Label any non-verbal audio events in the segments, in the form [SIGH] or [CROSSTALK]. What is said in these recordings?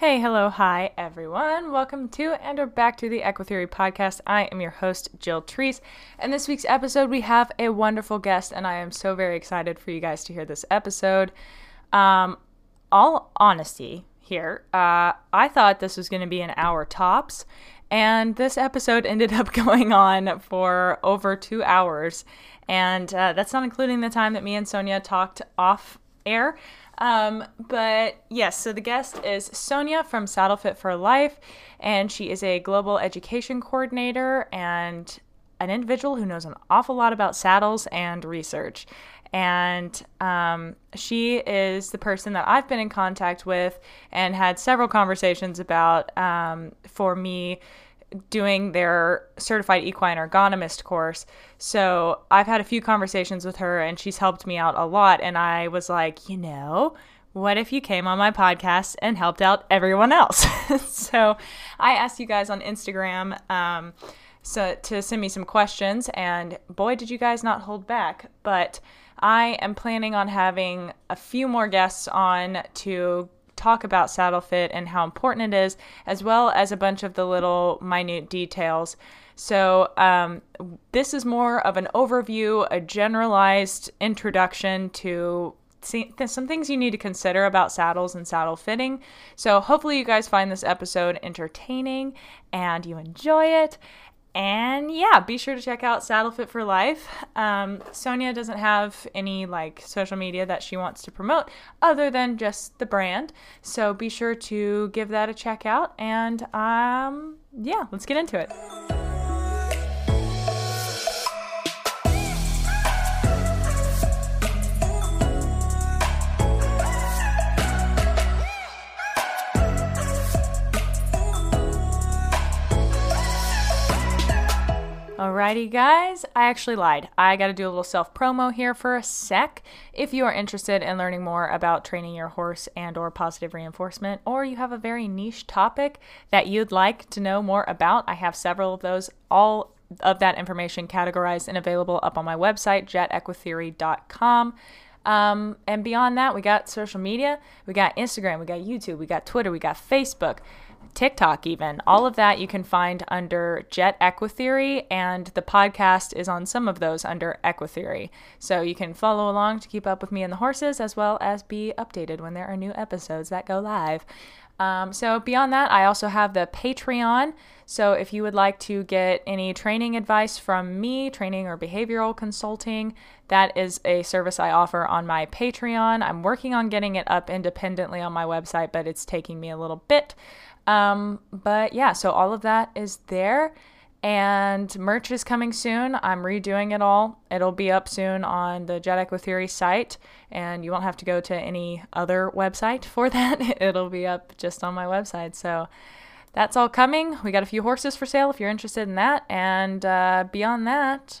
Hey, hello, hi, everyone. Welcome to and or back to the Equitheory podcast. I am your host, Jill Treese. And this week's episode, we have a wonderful guest, and I am so very excited for you guys to hear this episode. Um, all honesty here, uh, I thought this was going to be an hour tops, and this episode [LAUGHS] ended up going on for over two hours. And uh, that's not including the time that me and Sonia talked off air. Um, but yes, so the guest is Sonia from Saddle Fit for Life, and she is a global education coordinator and an individual who knows an awful lot about saddles and research. And um, she is the person that I've been in contact with and had several conversations about um, for me doing their certified equine ergonomist course. So I've had a few conversations with her and she's helped me out a lot. And I was like, you know, what if you came on my podcast and helped out everyone else? [LAUGHS] so I asked you guys on Instagram um, so to send me some questions, and boy, did you guys not hold back. But I am planning on having a few more guests on to talk about saddle fit and how important it is, as well as a bunch of the little minute details. So, um, this is more of an overview, a generalized introduction to see, some things you need to consider about saddles and saddle fitting. So, hopefully, you guys find this episode entertaining and you enjoy it. And yeah, be sure to check out Saddle Fit for Life. Um, Sonia doesn't have any like social media that she wants to promote other than just the brand. So be sure to give that a check out. And um, yeah, let's get into it. Alrighty, guys, I actually lied. I got to do a little self promo here for a sec. If you are interested in learning more about training your horse and/or positive reinforcement, or you have a very niche topic that you'd like to know more about, I have several of those. All of that information categorized and available up on my website, jetequitheory.com. Um, and beyond that, we got social media, we got Instagram, we got YouTube, we got Twitter, we got Facebook. TikTok, even. All of that you can find under Jet Equitheory, and the podcast is on some of those under Equitheory. So you can follow along to keep up with me and the horses, as well as be updated when there are new episodes that go live. Um, so, beyond that, I also have the Patreon. So, if you would like to get any training advice from me, training or behavioral consulting, that is a service I offer on my Patreon. I'm working on getting it up independently on my website, but it's taking me a little bit. Um, but yeah, so all of that is there. And merch is coming soon. I'm redoing it all. It'll be up soon on the Jet Equitheory site, and you won't have to go to any other website for [LAUGHS] that. It'll be up just on my website. So that's all coming. We got a few horses for sale if you're interested in that. And uh, beyond that,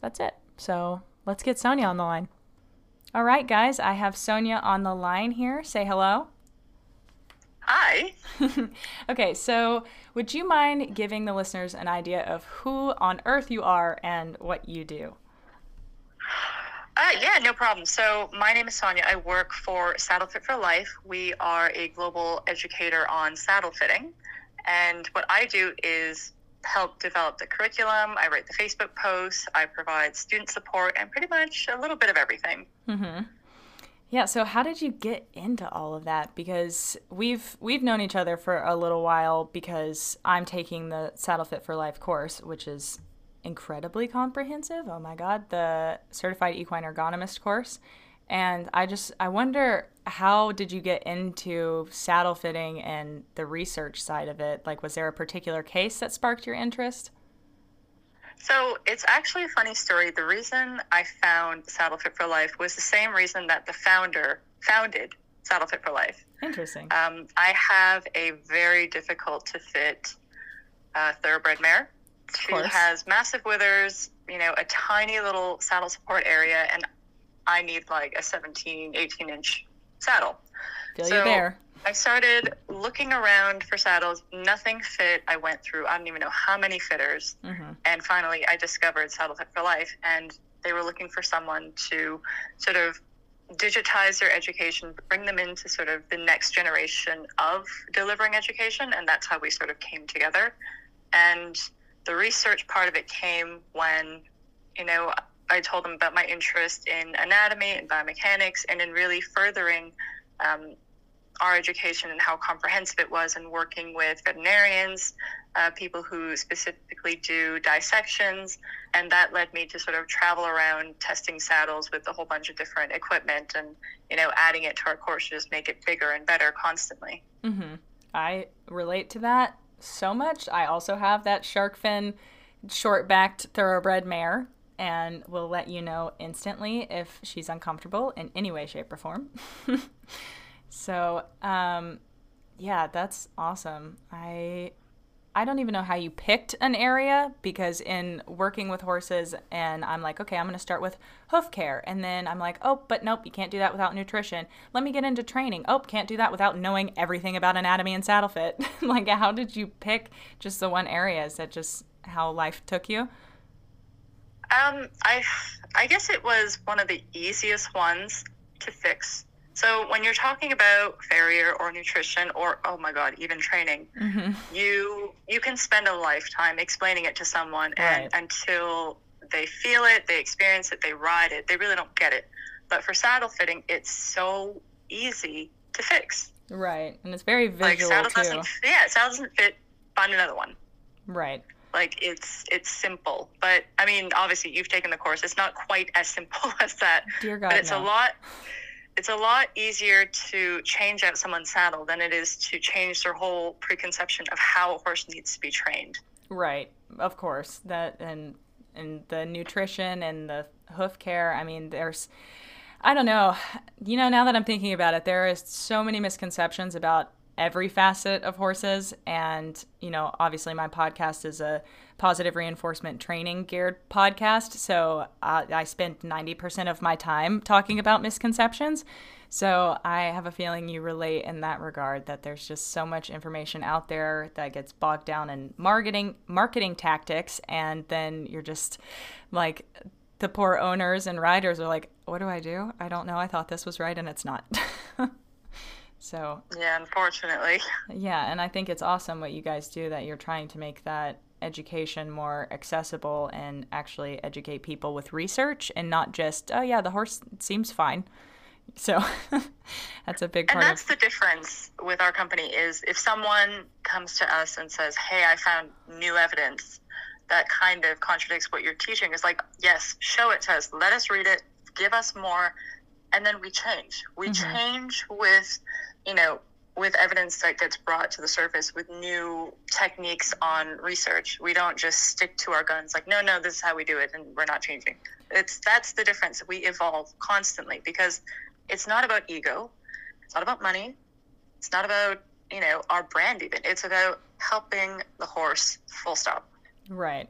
that's it. So let's get Sonia on the line. All right, guys, I have Sonia on the line here. Say hello. Hi. [LAUGHS] okay, so would you mind giving the listeners an idea of who on earth you are and what you do? Uh, yeah, no problem. So, my name is Sonia. I work for Saddle Fit for Life. We are a global educator on saddle fitting. And what I do is help develop the curriculum. I write the Facebook posts. I provide student support and pretty much a little bit of everything. Mm-hmm. Yeah. So how did you get into all of that? Because we've we've known each other for a little while. Because I'm taking the Saddle Fit for Life course, which is incredibly comprehensive. Oh my God, the Certified Equine Ergonomist course. And I just I wonder how did you get into saddle fitting and the research side of it? Like was there a particular case that sparked your interest? So it's actually a funny story. The reason I found Saddle Fit for Life was the same reason that the founder founded Saddle Fit for Life. Interesting. Um, I have a very difficult to fit uh, thoroughbred mare. She has massive withers, you know, a tiny little saddle support area, and I need like a 17, 18 inch saddle. Feel so- you there. I started looking around for saddles. Nothing fit. I went through, I don't even know how many fitters. hmm And finally, I discovered Saddle Fit for Life, and they were looking for someone to sort of digitize their education, bring them into sort of the next generation of delivering education, and that's how we sort of came together. And the research part of it came when, you know, I told them about my interest in anatomy and biomechanics, and in really furthering um, our education and how comprehensive it was, and working with veterinarians, uh, people who specifically do dissections, and that led me to sort of travel around testing saddles with a whole bunch of different equipment, and you know, adding it to our course to just make it bigger and better constantly. hmm I relate to that so much. I also have that shark fin, short backed thoroughbred mare, and will let you know instantly if she's uncomfortable in any way, shape, or form. [LAUGHS] so, um, yeah, that's awesome. I I don't even know how you picked an area because in working with horses and I'm like, okay, I'm going to start with hoof care and then I'm like, oh, but nope, you can't do that without nutrition. Let me get into training. Oh, can't do that without knowing everything about anatomy and saddle fit. [LAUGHS] like how did you pick just the one area? Is that just how life took you? Um, I, I guess it was one of the easiest ones to fix. So when you're talking about farrier or nutrition or oh my god, even training, Mm-hmm. you you can spend a lifetime explaining it to someone, and until they feel it, they experience it, they ride it, they really don't get it. But for saddle fitting, it's so easy to fix. Right. And it's very Like visual saddle too. doesn't, yeah, saddle doesn't fit. Find another one. Right. Like it's it's simple but i mean obviously you've taken the course it's not quite as simple [LAUGHS] as that Dear God, but it's no. a lot it's a lot easier to change out someone's saddle than it is to change their whole preconception of how a horse needs to be trained Right, of course. That and and the nutrition and the hoof care. I mean, there's I don't know. You know, now that I'm thinking about it, there is so many misconceptions about every facet of horses and, you know, obviously my podcast is a positive reinforcement training geared podcast, so uh, I spend 90% of my time talking about misconceptions. So I have a feeling you relate in that regard that there's just so much information out there that gets bogged down in marketing marketing tactics and then you're just like the poor owners and riders are like, "What do I do? I don't know. I thought this was right and it's not." [LAUGHS] so, yeah unfortunately [LAUGHS] yeah, and I think it's awesome what you guys do that you're trying to make that education more accessible and actually educate people with research and not just, "Oh yeah, the horse seems fine." So, [LAUGHS] that's a big part. and that's of the difference with our company is if someone comes to us and says hey i found new evidence that kind of contradicts what you're teaching it's like yes show it to us let us read it give us more and then we change we Mhm. change with you know with evidence that gets brought to the surface with new techniques on research we don't just stick to our guns like no no this is how we do it and we're not changing. It's that's the difference. We evolve constantly because it's not about ego. It's not about money. It's not about you know our brand even. It's about helping the horse full stop. Right.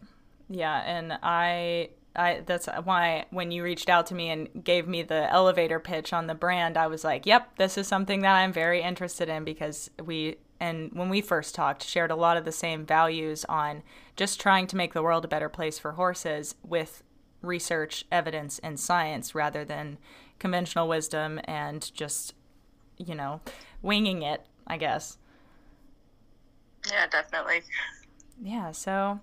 Yeah, and I I that's why when you reached out to me and gave me the elevator pitch on the brand, I was like, "Yep, this is something that I'm very interested in because we and when we first talked, shared a lot of the same values on just trying to make the world a better place for horses with research, evidence, and science rather than conventional wisdom and just, you know, winging it, I guess. yeah definitely Yeah, so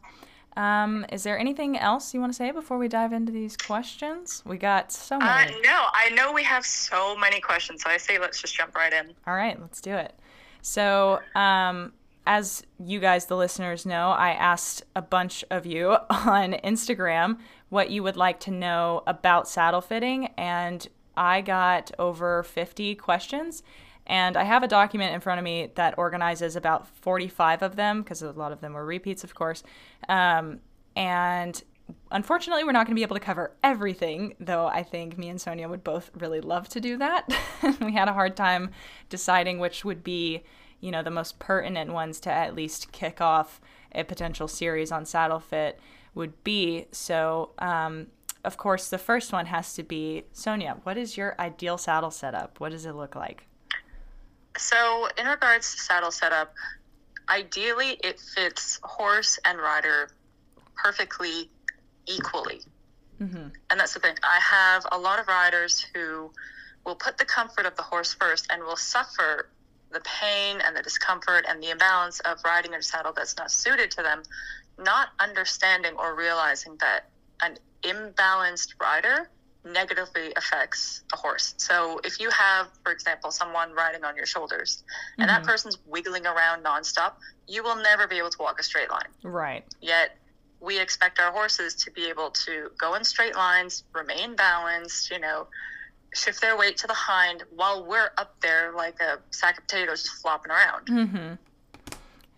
um, is there anything else you want to say before we dive into these questions? We got so uh, many. no i know we have so many questions so i say let's just jump right in All right, let's do it. So, um, as you guys, the listeners, know, I asked a bunch of you [LAUGHS] on Instagram what you would like to know about saddle fitting, and I got over 50 questions. And I have a document in front of me that organizes about 45 of them, because a lot of them were repeats, of course. Um, and unfortunately, we're not going to be able to cover everything, though I think me and Sonia would both really love to do that. [LAUGHS] we had a hard time deciding which would be, you know, the most pertinent ones to at least kick off a potential series on saddle fit would be. So, um, of course, the first one has to be Sonia. What is your ideal saddle setup? What does it look like? So, in regards to saddle setup, ideally it fits horse and rider perfectly equally. Mm-hmm. And that's the thing. I have a lot of riders who will put the comfort of the horse first and will suffer the pain and the discomfort and the imbalance of riding in a saddle that's not suited to them, not understanding or realizing that an imbalanced rider negatively affects a horse. So if you have, for example, someone riding on your shoulders and mm-hmm. that person's wiggling around nonstop, you will never be able to walk a straight line. Right. Yet we expect our horses to be able to go in straight lines, remain balanced, you know, shift their weight to the hind while we're up there like a sack of potatoes just flopping around. Mm-hmm.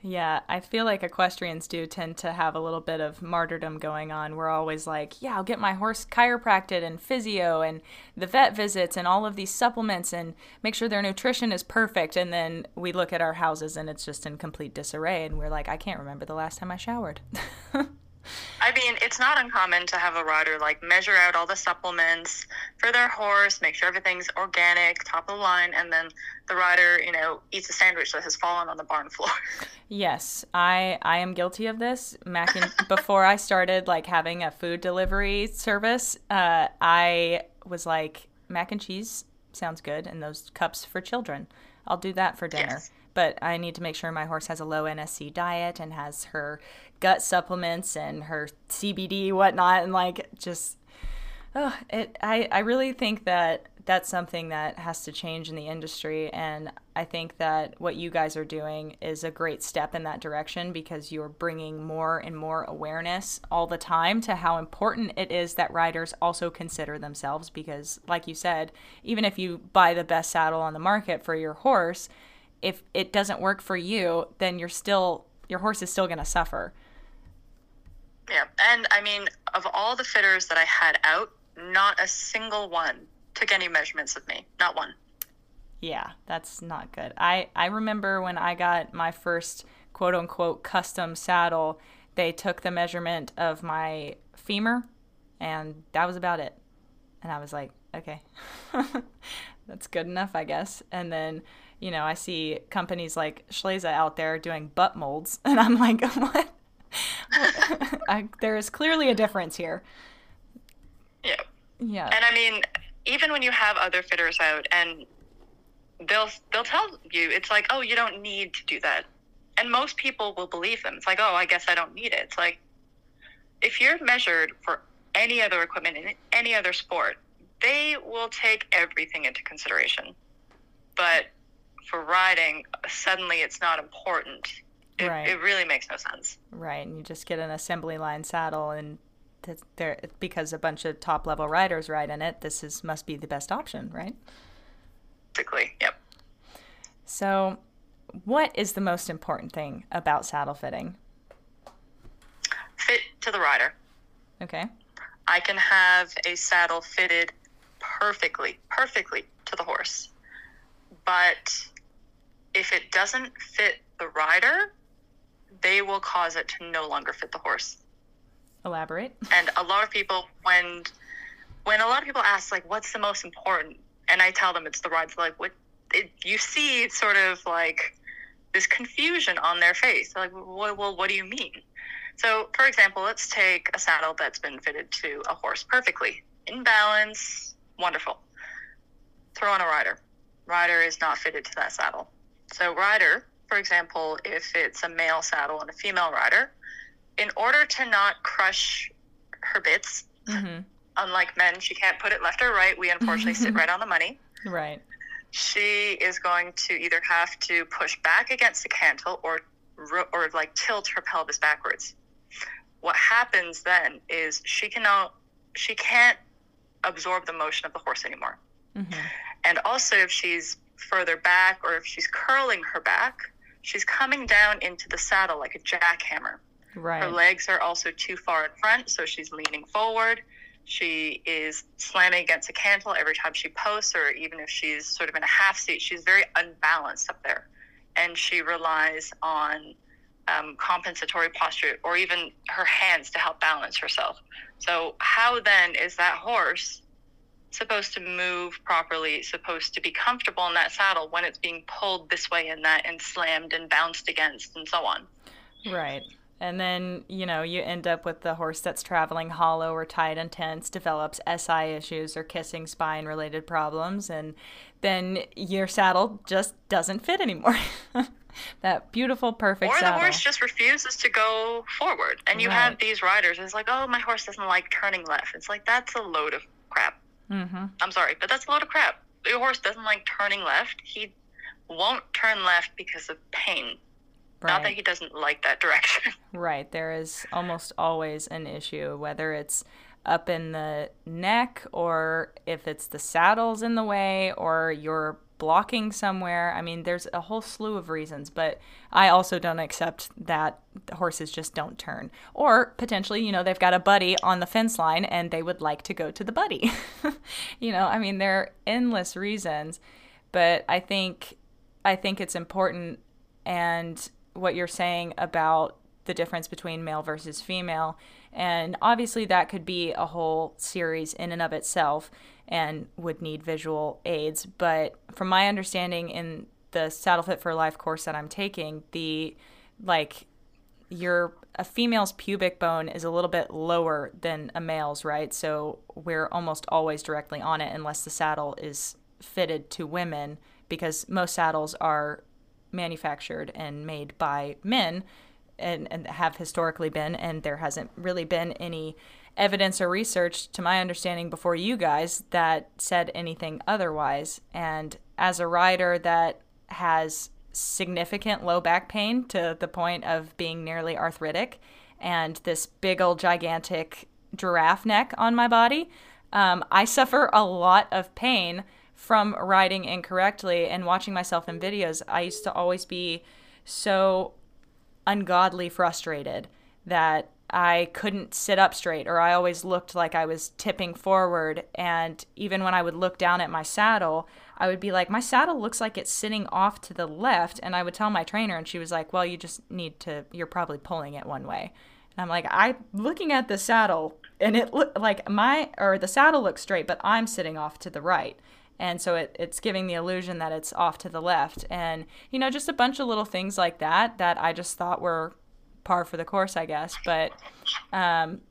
Yeah, I feel like equestrians do tend to have a little bit of martyrdom going on. We're always like, yeah, I'll get my horse chiropracted and physio and the vet visits and all of these supplements and make sure their nutrition is perfect. And then we look at our houses and it's just in complete disarray. And we're like, I can't remember the last time I showered. [LAUGHS] I mean, it's not uncommon to have a rider like measure out all the supplements for their horse, make sure everything's organic, top of the line, and then the rider, you know, eats a sandwich that has fallen on the barn floor. Yes, I I am guilty of this. Mac and, [LAUGHS] before I started like having a food delivery service, uh, I was like mac and cheese sounds good, and those cups for children. I'll do that for dinner. Yes but I need to make sure my horse has a low NSC diet and has her gut supplements and her CBD whatnot and like just oh it I, I really think that that's something that has to change in the industry and I think that what you guys are doing is a great step in that direction because you're bringing more and more awareness all the time to how important it is that riders also consider themselves because like you said even if you buy the best saddle on the market for your horse if it doesn't work for you then you're still your horse is still going to suffer yeah, and I mean, of all the fitters that I had out, not a single one took any measurements of me. Not one. Yeah, that's not good. I I remember when I got my first quote unquote custom saddle, they took the measurement of my femur, and that was about it. And I was like, okay, [LAUGHS] that's good enough, I guess. And then you know, I see companies like Schleese out there doing butt molds, [LAUGHS] and I'm like, [LAUGHS] what? [LAUGHS] I, there is clearly a difference here. Yeah. Yeah. And I mean, even when you have other fitters out and they'll they'll tell you it's like, "Oh, you don't need to do that." And most people will believe them. It's like, "Oh, I guess I don't need it." It's like if you're measured for any other equipment in any other sport, they will take everything into consideration. But for riding, suddenly it's not important it, right. it really makes no sense. Right, and you just get an assembly line saddle, and there because a bunch of top level riders ride in it. This is must be the best option, right? Basically, yep. So, what is the most important thing about saddle fitting? Fit to the rider. Okay. I can have a saddle fitted perfectly, perfectly to the horse. But if it doesn't fit the rider, they will cause it to no longer fit the horse. Elaborate. And a lot of people, when when a lot of people ask like, "What's the most important?" and I tell them it's the ride, like, what? It, you see, sort of like this confusion on their face. They're like, well, well, what do you mean? So, for example, let's take a saddle that's been fitted to a horse perfectly, in balance, wonderful. Throw on a rider. Rider is not fitted to that saddle. So, rider for example, if it's a male saddle and a female rider, in order to not crush her bits, mm-hmm. unlike men, she can't put it left or right. We unfortunately sit [LAUGHS] right on the money. Right. She is going to either have to push back against the cantle or or like tilt her pelvis backwards. What happens then is she cannot she can't absorb the motion of the horse anymore. Mm-hmm. And also, if she's further back or if she's curling her back, she's coming down into the saddle like a jackhammer. Right. Her legs are also too far in front, so she's leaning forward. She is slamming against a cantle every time she posts, or even if she's sort of in a half seat, she's very unbalanced up there. And she relies on um, compensatory posture or even her hands to help balance herself. So, how then is that horse supposed to move properly, supposed to be comfortable in that saddle when it's being pulled this way and that and slammed and bounced against and so on? Right. And then, you know, you end up with the horse that's traveling hollow or tight and tense, develops SI issues or kissing spine related problems, and then your saddle just doesn't fit anymore. [LAUGHS] that beautiful, perfect or saddle. the horse just refuses to go forward. And you Right. have these riders, it's like, oh, my horse doesn't like turning left. It's like, that's a load of crap. Mm-hmm. I'm sorry, but that's a lot of crap. Your horse doesn't like turning left. He won't turn left because of pain. Not that he doesn't like that direction. [LAUGHS] Right. There is almost always an issue, whether it's up in the neck or if it's the saddle's in the way or you're blocking somewhere. I mean, there's a whole slew of reasons, but I also don't accept that horses just don't turn. Or potentially, you know, they've got a buddy on the fence line and they would like to go to the buddy. [LAUGHS] you know, I mean, there are endless reasons, but I think I think it's important and what you're saying about the difference between male versus female. And obviously, that could be a whole series in and of itself and would need visual aids. But from my understanding, in the Saddle Fit for Life course that I'm taking, the like your a female's pubic bone is a little bit lower than a male's, right? So we're almost always directly on it unless the saddle is fitted to women because most saddles are manufactured and made by men and, and have historically been and there hasn't really been any evidence or research to my understanding before you guys that said anything otherwise. And as a rider that has significant low back pain to the point of being nearly arthritic and this big old gigantic giraffe neck on my body um, i suffer a lot of pain from riding incorrectly and watching myself in videos. I used to always be so ungodly frustrated that I couldn't sit up straight or I always looked like I was tipping forward. And even when I would look down at my saddle, I would be like, my saddle looks like it's sitting off to the left. And I would tell my trainer, and she was like, well, you just need to, you're probably pulling it one way. And I'm like, I'm looking at the saddle and it look like my, or the saddle looks straight, but I'm sitting off to the right. And so it, it's giving the illusion that it's off to the left. And, you know, just a bunch of little things like that that I just thought were par for the course, I guess. But um,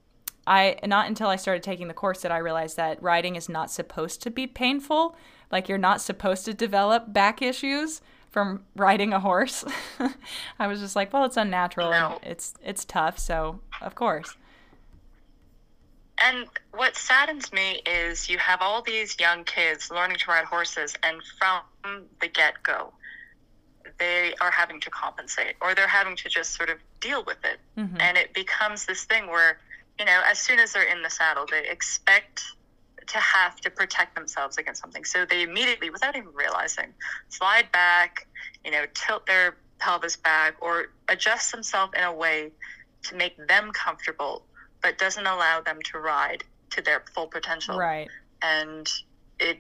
I not until I started taking the course did I realize that riding is not supposed to be painful. Like you're not supposed to develop back issues from riding a horse. [LAUGHS] I was just like, well, it's unnatural No. and it's it's tough, so of course. And what saddens me is you have all these young kids learning to ride horses, and from the get go, they are having to compensate or they're having to just sort of deal with it. Mm-hmm. And it becomes this thing where, you know, as soon as they're in the saddle, they expect to have to protect themselves against something. So they immediately, without even realizing, slide back, you know, tilt their pelvis back or adjust themselves in a way to make them comfortable, but doesn't allow them to ride to their full potential. Right. And it,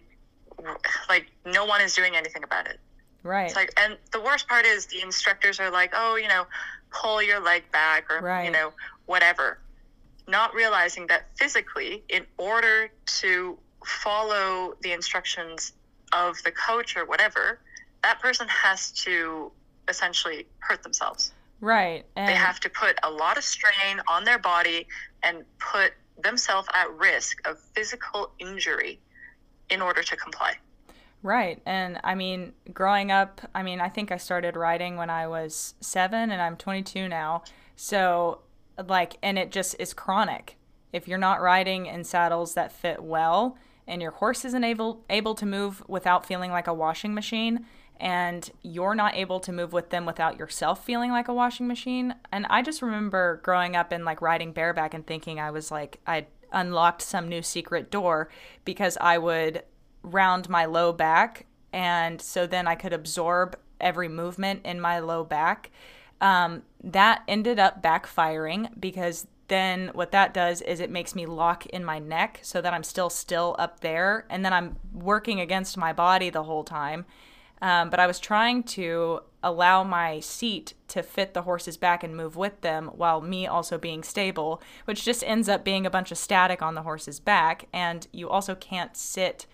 like, no one is doing anything about it. Right. It's like, and the worst part is the instructors are like, oh, you know, pull your leg back or, Right. you know, whatever. Not realizing that physically, in order to follow the instructions of the coach or whatever, that person has to essentially hurt themselves. right. And They have to put a lot of strain on their body and put themselves at risk of physical injury in order to comply. Right. And I mean, growing up, I mean, I think I started riding when I was seven and I'm 22 now. So, like, and it just is chronic. If you're not riding in saddles that fit well and your horse isn't able, able to move without feeling like a washing machine, and you're not able to move with them without yourself feeling like a washing machine. And I just remember growing up and like riding bareback and thinking I was like, I'd unlocked some new secret door because I would round my low back and so then I could absorb every movement in my low back. Um, that ended up backfiring because then what that does is it makes me lock in my neck so that I'm still still up there and then I'm working against my body the whole time. Um, but I was trying to allow my seat to fit the horse's back and move with them while me also being stable, which just ends up being a bunch of static on the horse's back. And you also can't sit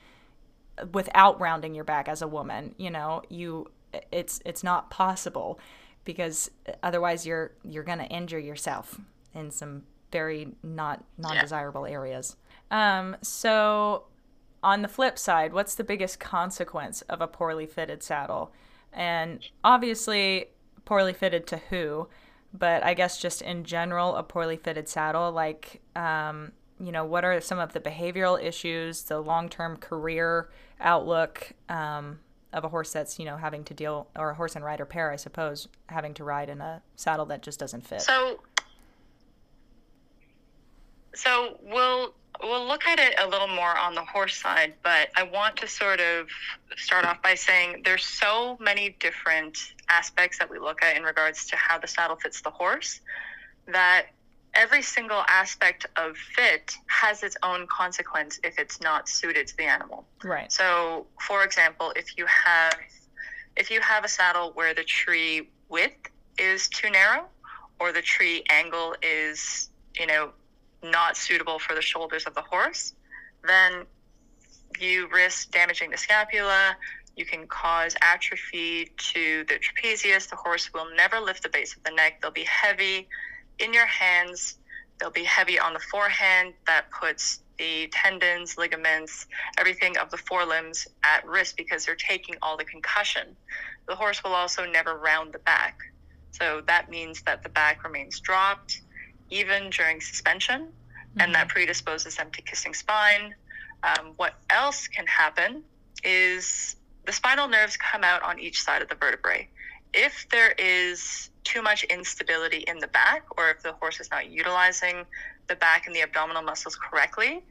without rounding your back as a woman. You know, you it's it's not possible because otherwise you're you're gonna injure yourself in some very not non-desirable yeah. areas. Um, so on the flip side, what's the biggest consequence of a poorly fitted saddle? And obviously, poorly fitted to who, but I guess just in general, a poorly fitted saddle, like, um, you know, what are some of the behavioral issues, the long term career outlook um, of a horse that's, you know, having to deal, or a horse and rider pair, I suppose, having to ride in a saddle that just doesn't fit? So, so we'll we'll look at it a little more on the horse side, but I want to sort of start off by saying there's so many different aspects that we look at in regards to how the saddle fits the horse that every single aspect of fit has its own consequence if it's not suited to the animal. Right. So, for example, if you have if you have a saddle where the tree width is too narrow or the tree angle is, you know, not suitable for the shoulders of the horse, then you risk damaging the scapula. You can cause atrophy to the trapezius. The horse will never lift the base of the neck. They'll be heavy in your hands. They'll be heavy on the forehand. That puts the tendons, ligaments, everything of the forelimbs at risk because they're taking all the concussion. The horse will also never round the back. So that means that the back remains dropped even during suspension, mm-hmm. and that mm-hmm. predisposes them to kissing spine. Um, what else can happen is the spinal nerves come out on each side of the vertebrae. If there is too much instability in the back, or if the horse is not utilizing the back and the abdominal muscles correctly,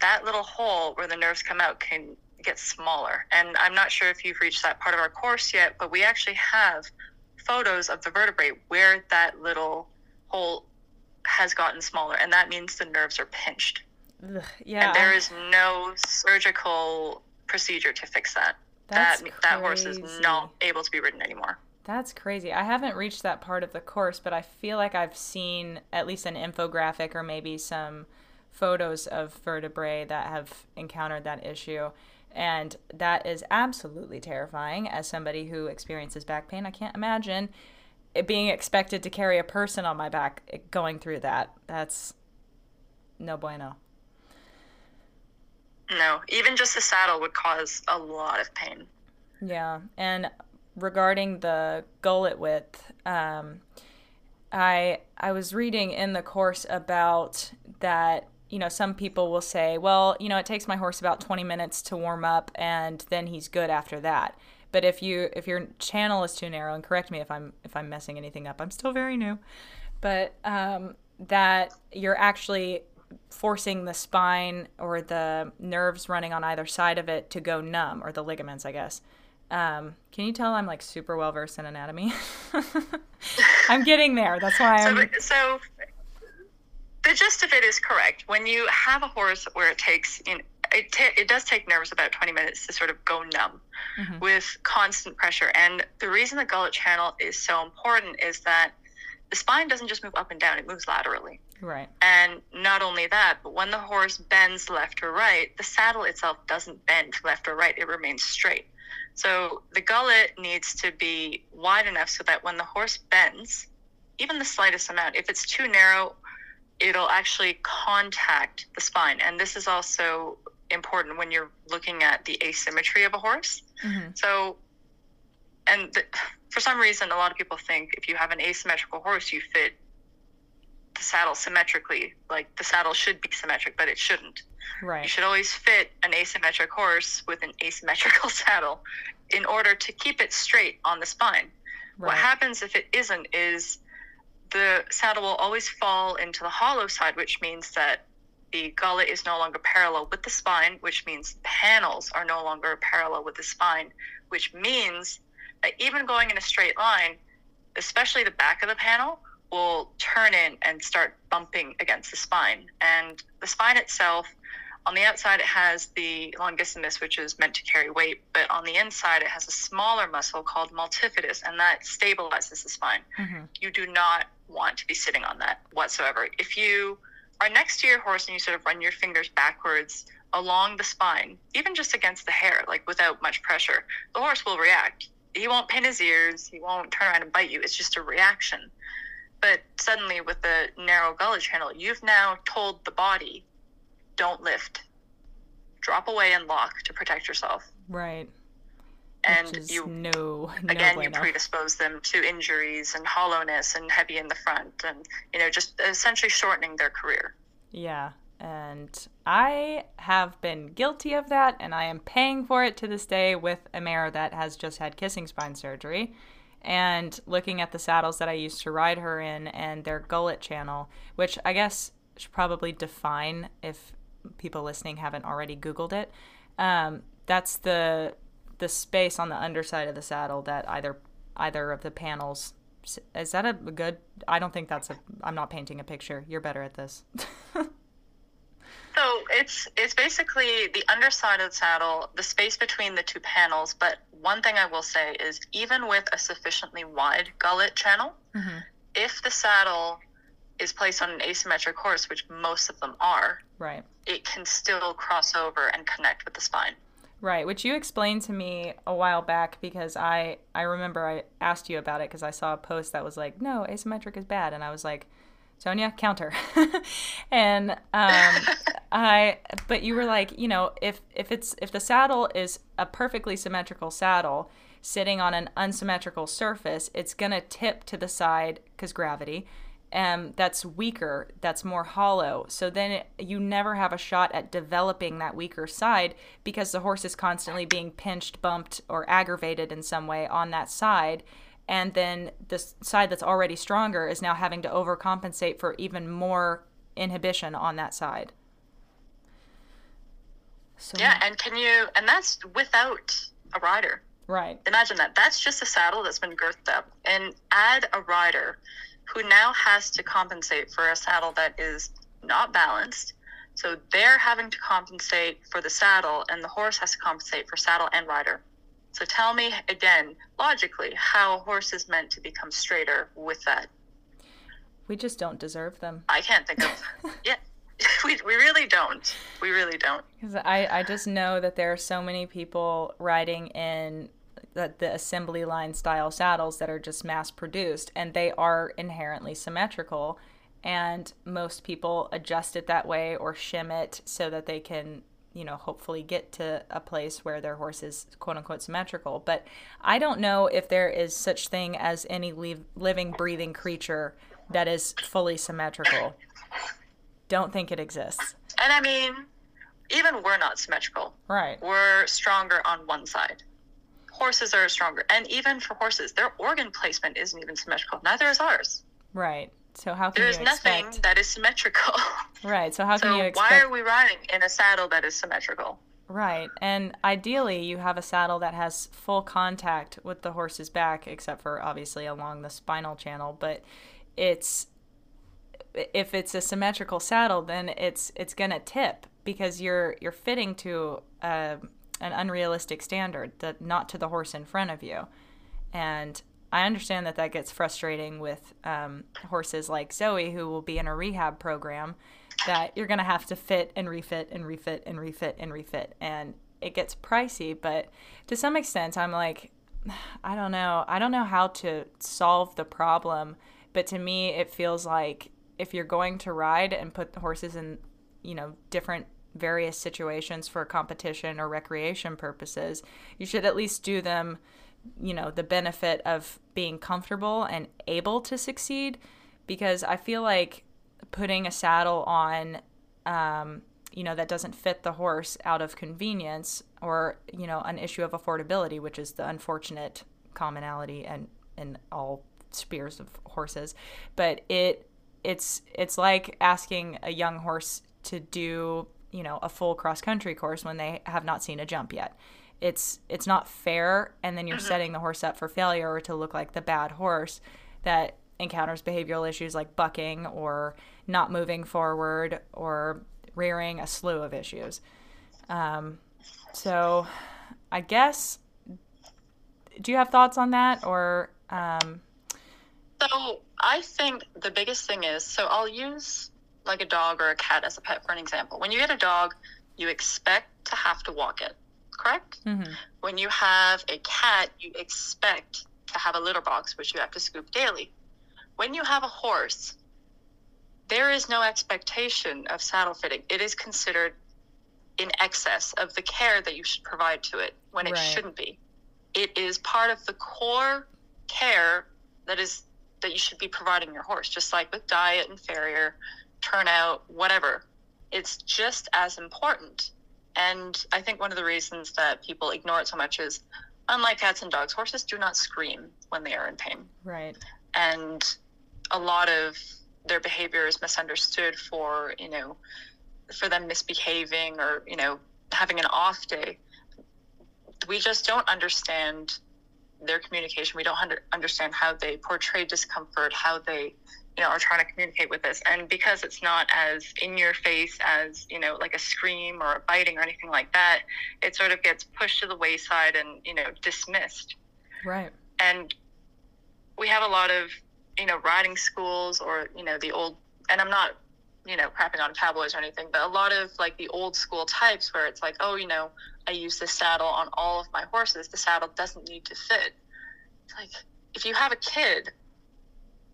that little hole where the nerves come out can get smaller. And I'm not sure if you've reached that part of our course yet, but we actually have photos of the vertebrae where that little hole has gotten smaller, and that means the nerves are pinched. Ugh, yeah. And there is no surgical procedure to fix that. That's that that horse is not able to be ridden anymore. That's crazy. I haven't reached that part of the course, but I feel like I've seen at least an infographic or maybe some photos of vertebrae that have encountered that issue. And that is absolutely terrifying as somebody who experiences back pain. I can't imagine being expected to carry a person on my back eh, going through that that's no bueno no even just the saddle would cause a lot of pain yeah and regarding the gullet width um, i i was reading in the course about that you know some people will say well you know it takes my horse about 20 minutes to warm up and then he's good after that but if you if your channel is too narrow, and correct me if I'm if I'm messing anything up, I'm still very new, but um, that you're actually forcing the spine or the nerves running on either side of it to go numb, or the ligaments, I guess. Um, can you tell I'm like super well versed in anatomy? [LAUGHS] I'm getting there. That's why I'm. So, so the gist of it is correct. When you have a horse where it takes in it, t- it does take nerves about 20 minutes to sort of go numb mm-hmm. with constant pressure. And the reason the gullet channel is so important is that the spine doesn't just move up and down, it moves laterally. Right. And not only that, but when the horse bends left or right, the saddle itself doesn't bend left or right, it remains straight. So the gullet needs to be wide enough so that when the horse bends, even the slightest amount, if it's too narrow, it'll actually contact the spine. And this is also important when you're looking at the asymmetry of a horse. Mm-hmm. So, and the, for some reason, a lot of people think if you have an asymmetrical horse, you fit the saddle symmetrically. Like the saddle should be symmetric, but it shouldn't. Right. You should always fit an asymmetric horse with an asymmetrical [LAUGHS] saddle in order to keep it straight on the spine. Right. What happens if it isn't is the saddle will always fall into the hollow side, which means that the gullet is no longer parallel with the spine, which means panels are no longer parallel with the spine, which means that even going in a straight line, especially the back of the panel, will turn in and start bumping against the spine. And the spine itself, on the outside, it has the longissimus, which is meant to carry weight, but on the inside, it has a smaller muscle called multifidus, and that stabilizes the spine. Mm-hmm. You do not want to be sitting on that whatsoever. If you are next to your horse and you sort of run your fingers backwards along the spine, even just against the hair, like without much pressure, the horse will react. He won't pin his ears, he won't turn around and bite you. It's just a reaction. But suddenly, with the narrow gullet channel, you've now told the body, don't lift. Drop away and lock to protect yourself. Right. And you no, no again you bueno. predispose them to injuries and hollowness and heavy in the front and you know just essentially shortening their career Yeah. And I have been guilty of that, and I am paying for it to this day with a mare that has just had kissing spine surgery. And looking at the saddles that I used to ride her in and their gullet channel, which I guess should probably define if people listening haven't already Googled it. Um, that's the the space on the underside of the saddle that either either of the panels is that a good i don't think that's a i'm not painting a picture you're better at this [LAUGHS] so it's it's basically the underside of the saddle the space between the two panels but one thing i will say is even with a sufficiently wide gullet channel mm-hmm. if the saddle is placed on an asymmetric horse which most of them are right. it can still cross over and connect with the spine. Right which you explained to me a while back because i i remember i asked you about it because i saw a post that was like no asymmetric is bad. And i was like sonia counter [LAUGHS] and um [LAUGHS] i but you were like you know if if it's if the saddle is a perfectly symmetrical saddle sitting on an unsymmetrical surface it's going to tip to the side because gravity um, that's weaker, that's more hollow. So then it, you never have a shot at developing that weaker side because the horse is constantly being pinched, bumped, or aggravated in some way on that side. And then the side that's already stronger is now having to overcompensate for even more inhibition on that side. So, yeah and can you and that's without a rider. Right. imagine that. That's just a saddle that's been girthed up. And add a rider who now has to compensate for a saddle that is not balanced. So they're having to compensate for the saddle and the horse has to compensate for saddle and rider so tell me again logically how a horse is meant to become straighter with that We just don't deserve them. i can't think of [LAUGHS] yeah [LAUGHS] we, we really don't we really don't Because I, I just know that there are so many people riding in the, the assembly line style saddles that are just mass produced and they are inherently symmetrical. And most people adjust it that way or shim it so that they can, you know, hopefully get to a place where their horse is quote unquote symmetrical. But I don't know if there is such thing as any li- living, breathing creature that is fully symmetrical. Don't think it exists. and i mean even we're not symmetrical Right. we're stronger on one side. Horses are stronger. And even for horses, their organ placement isn't even symmetrical. Neither is ours. Right. So how can There's you nothing that is symmetrical. [LAUGHS] Right. So how can you? so you why are we riding in a saddle that is symmetrical? Right. And ideally, you have a saddle that has full contact with the horse's back, except for obviously along the spinal channel. But it's if it's a symmetrical saddle, then it's it's gonna tip because you're you're fitting to uh, an unrealistic standard, that not to the horse in front of you. And I understand that that gets frustrating with um, horses like Zoe, who will be in a rehab program, that you're going to have to fit and refit and refit and refit and refit. And it gets pricey, but to some extent, I'm like, [SIGHS] I don't know. I don't know how to solve the problem. But to me, it feels like if you're going to ride and put the horses in, you know, different various situations for competition or recreation purposes, you should at least do them you know the benefit of being comfortable and able to succeed because i feel like putting a saddle on um, you know that doesn't fit the horse out of convenience or you know an issue of affordability which is the unfortunate commonality and in all spears of horses. But it it's it's like asking a young horse to do you know a full cross country course when they have not seen a jump yet it's it's not fair and then you're setting the horse up for failure or to look like the bad horse that encounters behavioral issues like bucking or not moving forward or rearing a slew of issues. Um, so I guess, do you have thoughts on that or? Um... So I think the biggest thing is so I'll use like a dog or a cat as a pet for an example. When you get a dog, you expect to have to walk it, correct? Mm-hmm. When you have a cat, you expect to have a litter box, which you have to scoop daily. When you have a horse, there is no expectation of saddle fitting. It is considered in excess of the care that you should provide to it when it Right. shouldn't be. It is part of the core care that is that you should be providing your horse, just like with diet and farrier, turnout, whatever. It's just as important. And I think one of the reasons that people ignore it so much is unlike cats and dogs, horses do not scream when they are in pain. Right. and a lot of their behavior is misunderstood for you know for them misbehaving or you know having an off day. We just don't understand their communication. We don't under, understand how they portray discomfort how they you know are trying to communicate with us and because it's not as in your face as you know like a scream or a biting or anything like that it sort of gets pushed to the wayside and you know dismissed. Right. and we have a lot of you know riding schools or you know the old and i'm not you know crapping on cowboys or anything but a lot of like the old school types where it's like oh you know i use this saddle on all of my horses. The saddle doesn't need to fit. It's like if you have a kid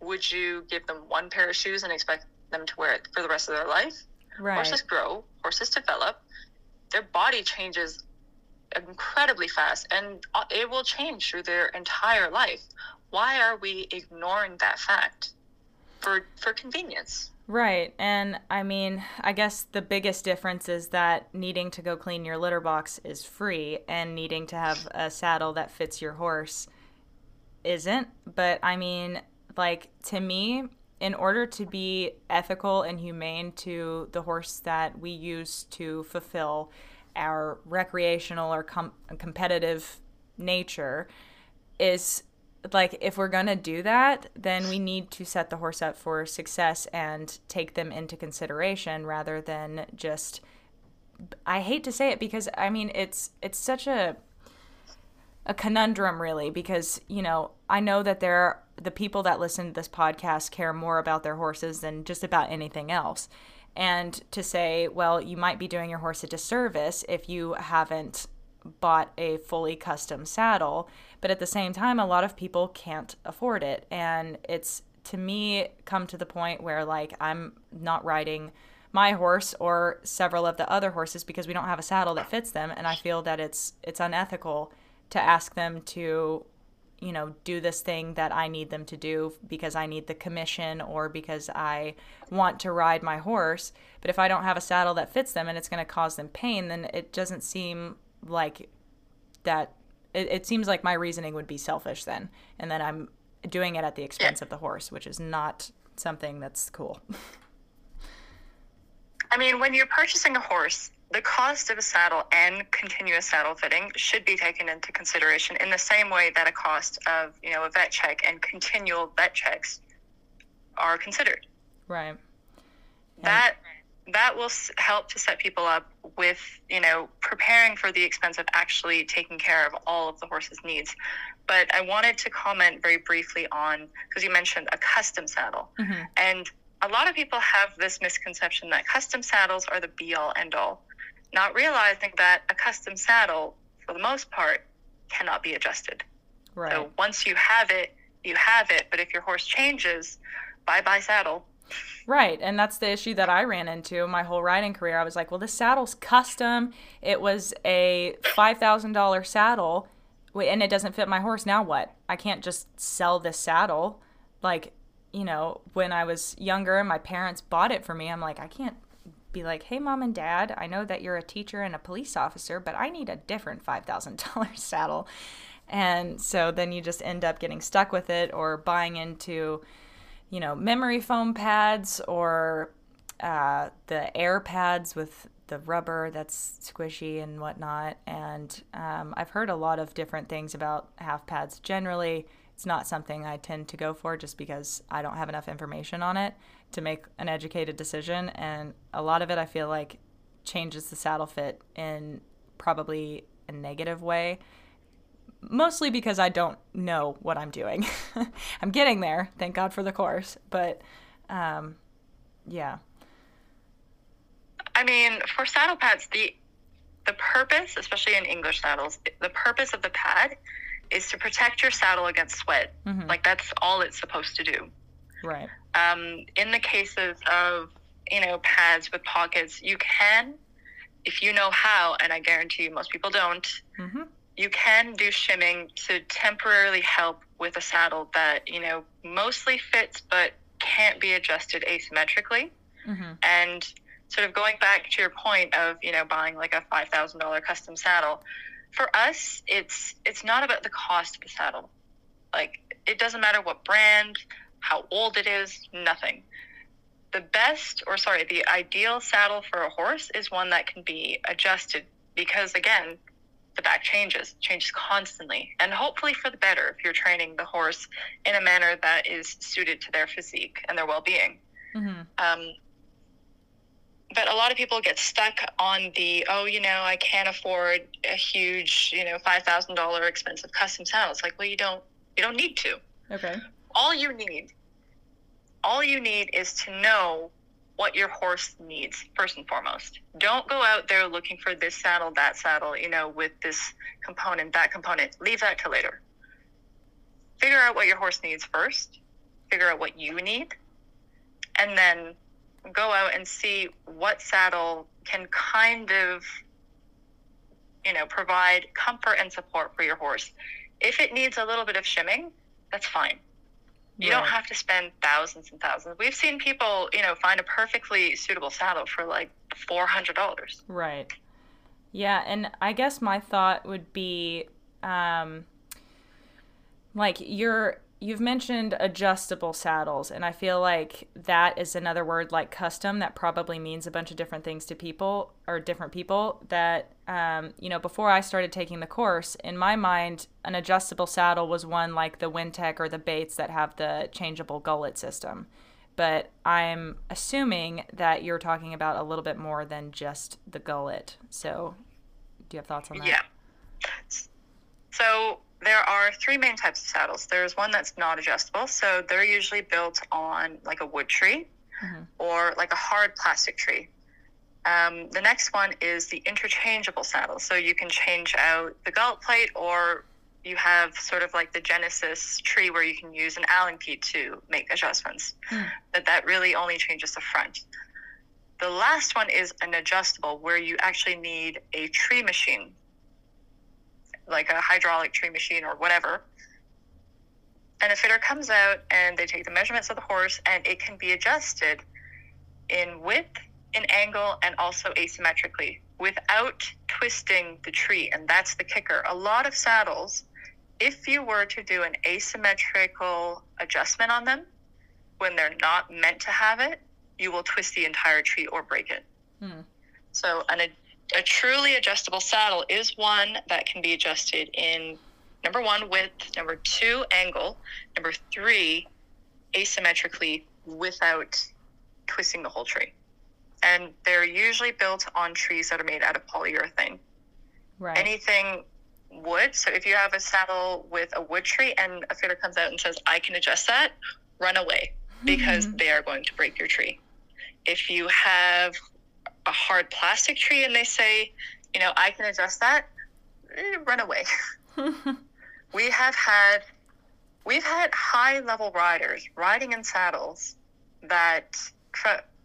would you give them one pair of shoes and expect them to wear it for the rest of their life Right. horses grow horses develop their body changes incredibly fast and uh, it will change through their entire life why are we ignoring that fact for for convenience Right. And I mean, I guess the biggest difference is that needing to go clean your litter box is free and needing to have a saddle that fits your horse isn't. But I mean, like, to me, in order to be ethical and humane to the horse that we use to fulfill our recreational or com- competitive nature, is like if we're going to do that then we need to set the horse up for success and take them into consideration rather than just I hate to say it because I mean it's it's such a a conundrum really because you know I know that there the people that listen to this podcast care more about their horses than just about anything else. And to say well you might be doing your horse a disservice if you haven't bought a fully custom saddle but at the same time a lot of people can't afford it. And it's to me come to the point where like I'm not riding my horse or several of the other horses because we don't have a saddle that fits them. And I feel that it's it's unethical to ask them to you know do this thing that I need them to do because I need the commission or because I want to ride my horse. But if I don't have a saddle that fits them and it's going to cause them pain then it doesn't seem like that it, it seems like my reasoning would be selfish then. And then I'm doing it at the expense of the horse which is not something that's cool. [LAUGHS] I mean when you're purchasing a horse the cost of a saddle and continuous saddle fitting should be taken into consideration in the same way that a cost of you know a vet check and continual vet checks are considered. Right. That that will help to set people up with you know preparing for the expense of actually taking care of all of the horse's needs. But i wanted to comment very briefly on because you mentioned a custom saddle. Mhm. and a lot of people have this misconception that custom saddles are the be all end all not realizing that a custom saddle for the most part cannot be adjusted right so once you have it you have it but if your horse changes bye bye saddle Right, and that's the issue that I ran into my whole riding career. I was like, well, this saddle's custom. It was a $5,000 saddle, and it doesn't fit my horse. Now what? I can't just sell this saddle. Like, you know, when I was younger and my parents bought it for me, I'm like, I can't be like, hey, mom and dad, I know that you're a teacher and a police officer, but I need a different $5,000 [LAUGHS] saddle. And so then you just end up getting stuck with it or buying into you know, memory foam pads or uh, the air pads with the rubber that's squishy and whatnot. And um, I've heard a lot of different things about half pads generally it's not something I tend to go for just because I don't have enough information on it to make an educated decision. And a lot of it, I feel like, changes the saddle fit in probably a negative way. Mostly because I don't know what I'm doing. [LAUGHS] I'm getting there, thank God for the course. But um, yeah. I mean, for saddle pads, the the purpose, especially in English saddles, the purpose of the pad is to protect your saddle against sweat. Mm-hmm. Like that's all it's supposed to do. Right. Um, in the cases of you know pads with pockets, you can, if you know how, and I guarantee you most people don't. Mm-hmm. You can do shimming to temporarily help with a saddle that you know mostly fits but can't be adjusted asymmetrically. Mm-hmm. And sort of going back to your point of you know buying like a five thousand dollar custom saddle, for us it's it's not about the cost of the saddle. Like it doesn't matter what brand, how old it is, nothing. The best, or sorry, the ideal saddle for a horse is one that can be adjusted because again, the back changes, changes constantly, and hopefully for the better if you're training the horse in a manner that is suited to their physique and their well-being. Mm-hmm. Um, but a lot of people get stuck on the oh you know i can't afford a huge you know $5000 expensive custom saddle it's like well you don't you don't need to okay all you need all you need is to know what your horse needs first and foremost. Don't go out there looking for this saddle that saddle you know with this component that component. Leave that to later. Figure out what your horse needs first. Figure out what you need. And then go out and see what saddle can kind of you know provide comfort and support for your horse. If it needs a little bit of shimming that's fine you right. don't have to spend thousands and thousands. We've seen people you know find a perfectly suitable saddle for like $400 right. Yeah and i guess my thought would be um like you're you've mentioned adjustable saddles and i feel like that is another word like custom that probably means a bunch of different things to people or different people that um, you know before i started taking the course in my mind an adjustable saddle was one like the wintec or the bates that have the changeable gullet system. But i'm assuming that you're talking about a little bit more than just the gullet. So do you have thoughts on that? Yeah. So there are three main types of saddles. There's one that's not adjustable, so they're usually built on like a wood tree mm-hmm. or like a hard plastic tree. Um, the next one is the interchangeable saddle, so you can change out the gullet plate, or you have sort of like the Genesis tree where you can use an Allen key to make adjustments. Mm. But that really only changes the front. The last one is an adjustable, where you actually need a tree machine like a hydraulic tree machine or whatever. And a fitter comes out and they take the measurements of the horse and it can be adjusted in width, in angle, and also asymmetrically without twisting the tree. And that's the kicker. A lot of saddles, if you were to do an asymmetrical adjustment on them when they're not meant to have it, you will twist the entire tree or break it. Hmm. So an a truly adjustable saddle is one that can be adjusted in number one, width, number two, angle, number three, asymmetrically without twisting the whole tree. And they're usually built on trees that are made out of polyurethane. Right. Anything wood. So if you have a saddle with a wood tree and a fitter comes out and says, I can adjust that, run away because mm-hmm. [LAUGHS] they are going to break your tree. If you have a hard plastic tree and they say, you know, I can adjust that, eh, run away. [LAUGHS] we have had we've had high level riders riding in saddles that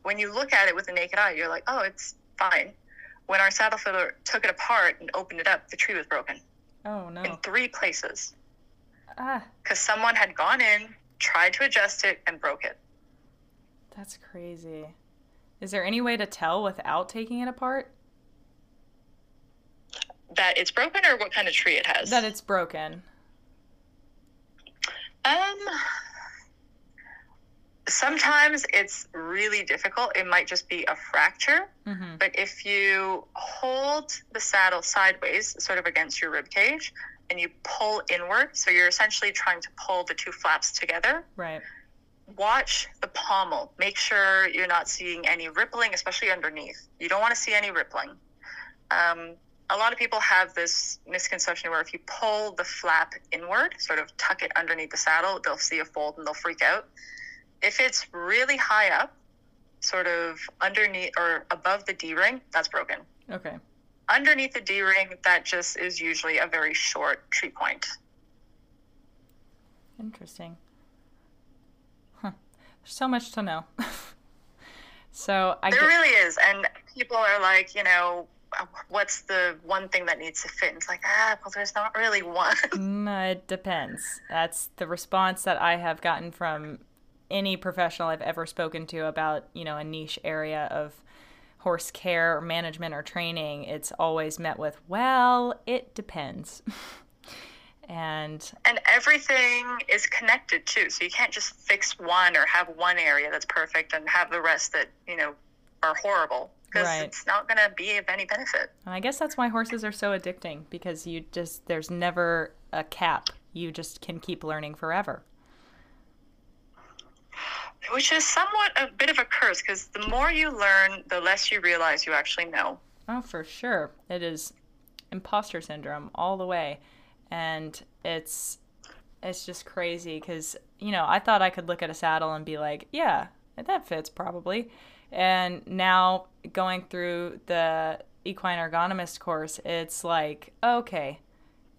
when you look at it with the naked eye, you're like, oh, it's fine. When our saddle fitter took it apart and opened it up, the tree was broken. Oh no! In three places. Ah. Because someone had gone in, tried to adjust it, and broke it. That's crazy. Is there any way to tell without taking it apart? That it's broken or what kind of tree it has? That it's broken. Um sometimes it's really difficult. It might just be a fracture. Mm-hmm. But if you hold the saddle sideways, sort of against your rib cage, and you pull inward. So you're essentially trying to pull the two flaps together. Right. Watch the pommel. Make sure you're not seeing any rippling, especially underneath. You don't want to see any rippling. Um, a lot of people have this misconception where if you pull the flap inward, sort of tuck it underneath the saddle, they'll see a fold and they'll freak out. If it's really high up, sort of underneath or above the D ring, that's broken. Okay. Underneath the D ring, that just is usually a very short tree point. Interesting. So much to know. [LAUGHS] so I There get- really is. And people are like, you know, what's the one thing that needs to fit? And it's like, ah, well, there's not really one. [LAUGHS] Mm, it depends. That's the response that I have gotten from any professional I've ever spoken to about, you know, a niche area of horse care or management or training. It's always met with, well, it depends. [LAUGHS] and and everything is connected too. So you can't just fix one or have one area that's perfect and have the rest that, you know, are horrible. Because Right. it's not going to be of any benefit. and I guess that's why horses are so addicting because you just, there's never a cap. You just can keep learning forever. Which is somewhat a bit of a curse because the more you learn, the less you realize you actually know. Oh, for sure. It is imposter syndrome all the way. And it's it's just crazy cuz you know, I thought I could look at a saddle and be like, yeah, that fits probably. And now going through the equine ergonomist course, it's like, okay,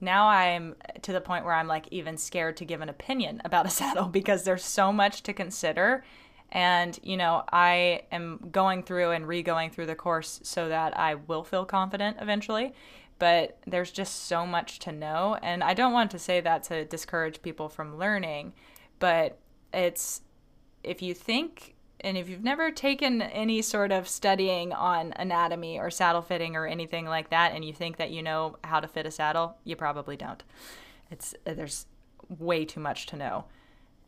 now I'm to the point where I'm like even scared to give an opinion about a [LAUGHS] saddle because there's so much to consider. And, you know, I am going through and re going through the course so that I will feel confident eventually. But there's just so much to know. And I don't want to say that to discourage people from learning, but it's if you think and if you've never taken any sort of studying on anatomy or saddle fitting or anything like that and you think that you know how to fit a saddle you probably don't it's there's way too much to know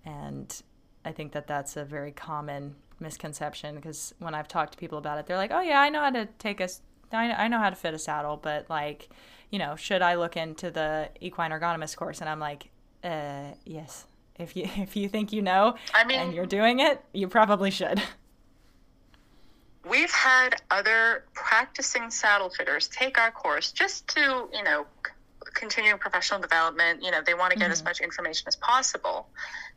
and i think that that's a very common misconception because when i've talked to people about it they're like oh yeah i know how to take a I I know how to fit a saddle but like you know should i look into the equine ergonomist course and i'm like uh yes if you [LAUGHS] if you think you know I mean- and you're doing it, you probably should. [LAUGHS] We've had other practicing saddle fitters take our course just to, you know, c- continue professional development. You know, they want to get as much information as possible.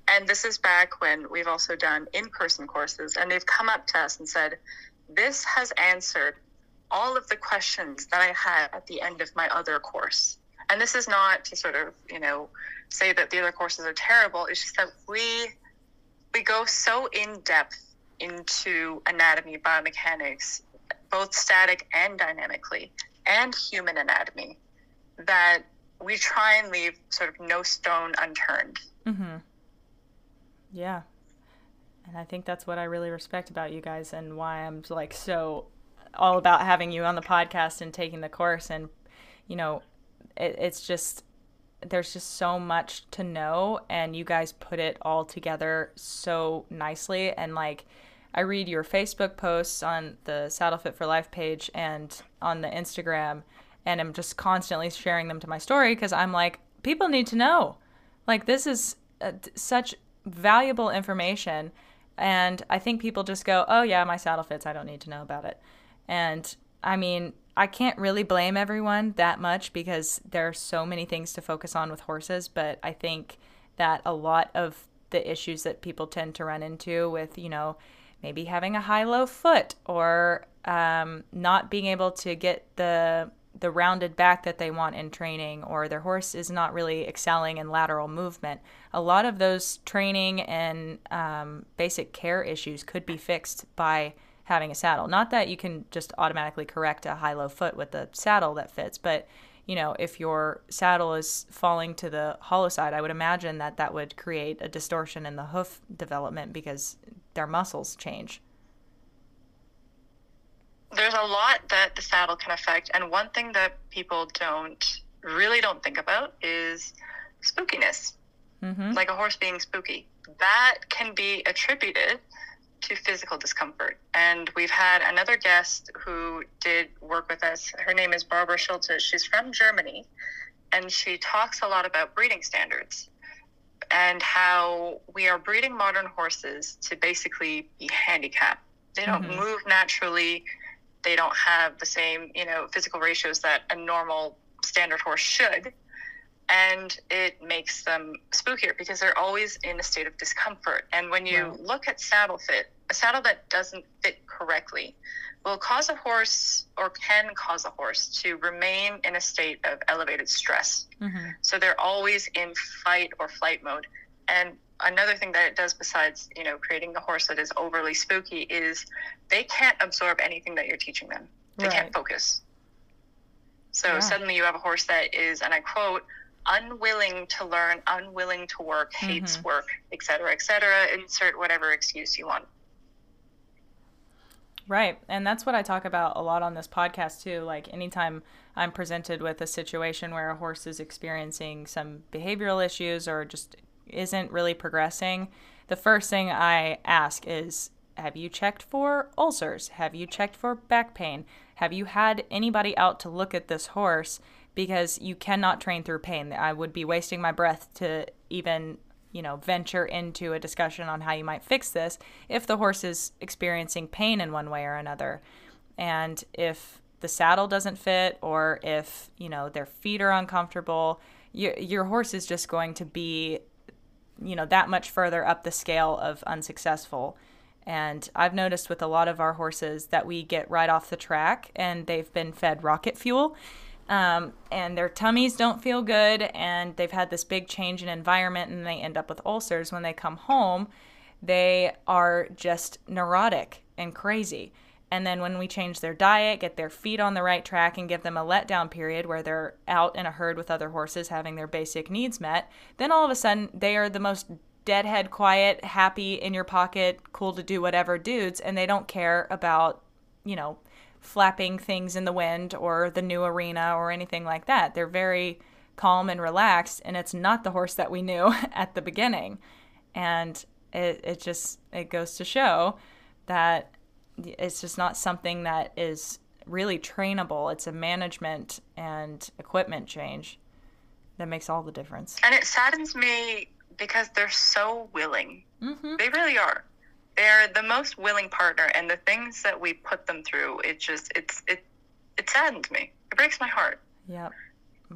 And this is back when we've also done in person courses, and they've come up to us and said, This has answered all of the questions that I had at the end of my other course. And this is not to sort of, you know, say that the other courses are terrible. It's just that we we go so in depth into anatomy, biomechanics, both static and dynamically, and human anatomy, that we try and leave sort of no stone unturned. Mm-hmm. Yeah. And I think that's what I really respect about you guys and why I'm like so all about having you on the podcast and taking the course. And, you know, it, it's just, there's just so much to know. And you guys put it all together so nicely. And like, I read your Facebook posts on the Saddle Fit for Life page and on the Instagram, and I'm just constantly sharing them to my story because I'm like, people need to know. Like, this is uh, such valuable information. And I think people just go, oh, yeah, my saddle fits. I don't need to know about it. And I mean, I can't really blame everyone that much because there are so many things to focus on with horses. But I think that a lot of the issues that people tend to run into with, you know, maybe having a high low foot or um, not being able to get the the rounded back that they want in training or their horse is not really excelling in lateral movement a lot of those training and um, basic care issues could be fixed by having a saddle not that you can just automatically correct a high low foot with a saddle that fits but you know if your saddle is falling to the hollow side i would imagine that that would create a distortion in the hoof development because their muscles change There's a lot that the saddle can affect, and one thing that people don't really don't think about is spookiness. mm-hmm. like a horse being spooky. That can be attributed to physical discomfort. And we've had another guest who did work with us. Her name is Barbara Schulte. She's from Germany. and she talks a lot about breeding standards and how we are breeding modern horses to basically be handicapped. They don't mm-hmm. move naturally. They don't have the same, you know, physical ratios that a normal standard horse should. And it makes them spookier because they're always in a state of discomfort. And when you right. look at saddle fit, a saddle that doesn't fit correctly will cause a horse or can cause a horse to remain in a state of elevated stress. Mm-hmm. So they're always in fight or flight mode. And another thing that it does besides, you know, creating a horse that is overly spooky is they can't absorb anything that you're teaching them. They right. can't focus. So yeah. suddenly you have a horse that is, and I quote, unwilling to learn, unwilling to work, hates mm-hmm. work, et cetera, et cetera. Insert whatever excuse you want. Right. And that's what I talk about a lot on this podcast, too. Like, anytime I'm presented with a situation where a horse is experiencing some behavioral issues or just isn't really progressing, the first thing I ask is Have you checked for ulcers? Have you checked for back pain? Have you had anybody out to look at this horse? Because you cannot train through pain. I would be wasting my breath to even you know, venture into a discussion on how you might fix this if the horse is experiencing pain in one way or another. And if the saddle doesn't fit or if, you know, their feet are uncomfortable, your your horse is just going to be you know, that much further up the scale of unsuccessful. And I've noticed with a lot of our horses that we get right off the track and they've been fed rocket fuel um, and their tummies don't feel good and they've had this big change in environment and they end up with ulcers. When they come home they are just neurotic and crazy. And then when we change their diet get their feet on the right track and give them a letdown period where they're out in a herd with other horses having their basic needs met then all of a sudden they are the most deadhead quiet happy in your pocket cool to do whatever dudes and they don't care about you know flapping things in the wind or the new arena or anything like that. They're very calm and relaxed, and it's not the horse that we knew [LAUGHS] at the beginning. And it, it just it goes to show that it's just not something that is really trainable. It's a management and equipment change that makes all the difference. And it saddens me because they're so willing. Mm-hmm. They really are they're the most willing partner and the things that we put them through it just it's it it saddens me. It breaks my heart. Yep.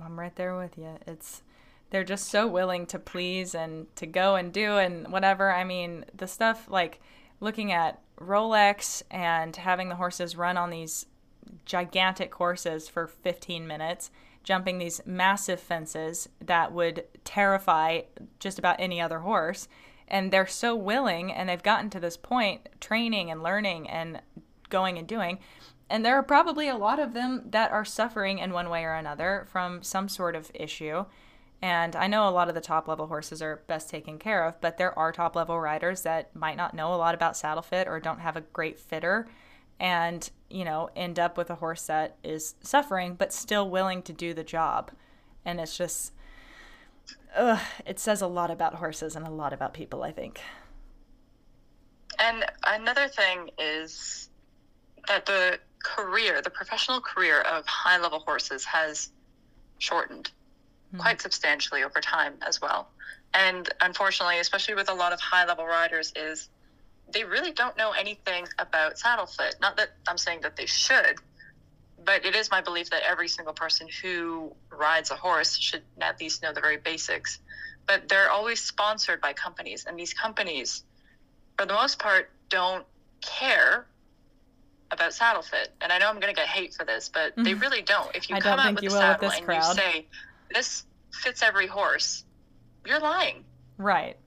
I'm right there with you it's they're just so willing to please and to go and do and whatever. I mean the stuff like looking at rolex and having the horses run on these gigantic courses for 15 minutes jumping these massive fences that would terrify just about any other horse and they're so willing and they've gotten to this point training and learning and going and doing and there are probably a lot of them that are suffering in one way or another from some sort of issue and I know a lot of the top level horses are best taken care of, but there are top level riders that might not know a lot about saddle fit or don't have a great fitter and, you know, end up with a horse that is suffering but still willing to do the job. And it's just ugh, it says a lot about horses and a lot about people, I think. And another thing is that the career, the professional career of high level horses has shortened mm-hmm. quite substantially over time as well. And unfortunately, especially with a lot of high level riders, is they really don't know anything about saddle fit. Not that I'm saying that they should, but it is my belief that every single person who rides a horse should at least know the very basics. But they're always sponsored by companies, and these companies, for the most part, don't care about saddle fit. And I know I'm going to get hate for this, but they [LAUGHS] really don't. If you I come out with a saddle with and crowd. you say this fits every horse, you're lying. Right.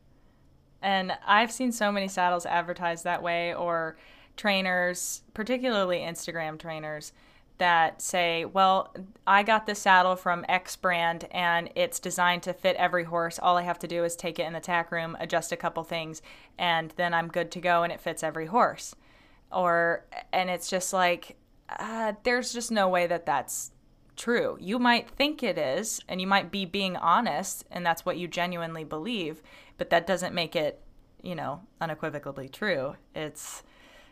And I've seen so many saddles advertised that way, or trainers, particularly Instagram trainers that say, well, I got this saddle from X brand and it's designed to fit every horse. All I have to do is take it in the tack room, adjust a couple things, and then I'm good to go and it fits every horse. Or, and it's just like, uh, there's just no way that that's true. You might think it is, and you might be being honest, and that's what you genuinely believe, but that doesn't make it, you know, unequivocally true. It's,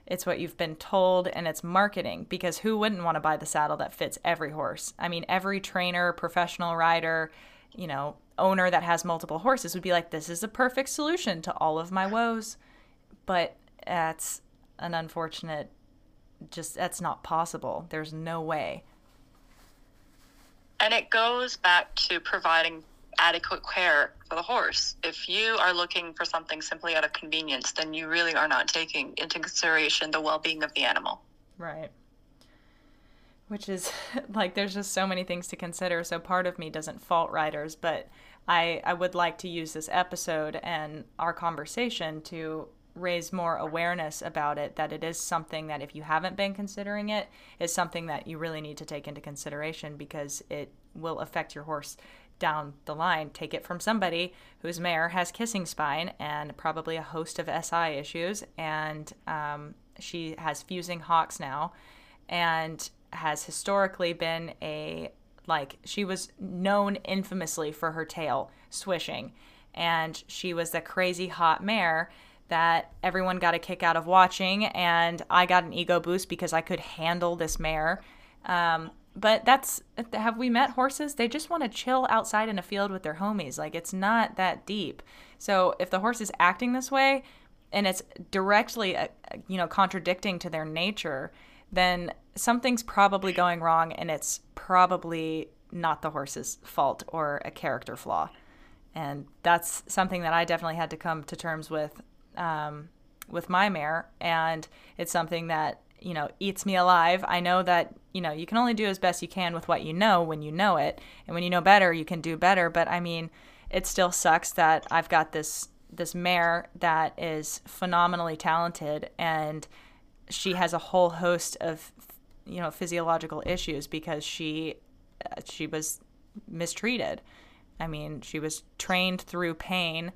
it's what you've been told and it's marketing because who wouldn't want to buy the saddle that fits every horse? I mean every trainer professional rider you know owner that has multiple horses would be like this is a perfect solution to all of my woes. But that's an unfortunate just that's not possible. There's no way. And it goes back to providing adequate care for the horse. If you are looking for something simply out of convenience, then you really are not taking into consideration the well being of the animal. Right. Which is [LAUGHS] like there's just so many things to consider. So part of me doesn't fault riders, but I, I would like to use this episode and our conversation to raise more awareness about it that it is something that if you haven't been considering it is something that you really need to take into consideration because it will affect your horse down the line. Take it from somebody whose mare has kissing spine and probably a host of SI issues, and um, she has fusing hocks now, and has historically been a like she was known infamously for her tail swishing, and she was the crazy hot mare that everyone got a kick out of watching, and I got an ego boost because I could handle this mare. Um, but that's have we met horses? They just want to chill outside in a field with their homies like it's not that deep. So if the horse is acting this way and it's directly uh, you know contradicting to their nature then something's probably going wrong and it's probably not the horse's fault or a character flaw. And that's something that i definitely had to come to terms with um, with my mare and it's something that you know eats me alive i know that you know you can only do as best you can with what you know when you know it. And when you know better you can do better. But i mean it still sucks that i've got this this mare that is phenomenally talented and she has a whole host of you know physiological issues because she uh, she was mistreated. I mean she was trained through pain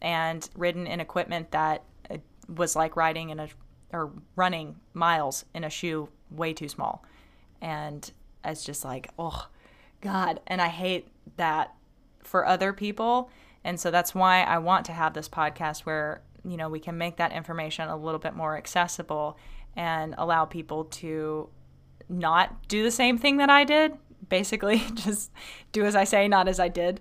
and ridden in equipment that uh, was like riding in a or running miles in a shoe way too small. And it's just like, oh, God. And I hate that for other people. And so that's why I want to have this podcast where, you know, we can make that information a little bit more accessible and allow people to not do the same thing that I did. Basically, [LAUGHS] just do as I say, not as I did.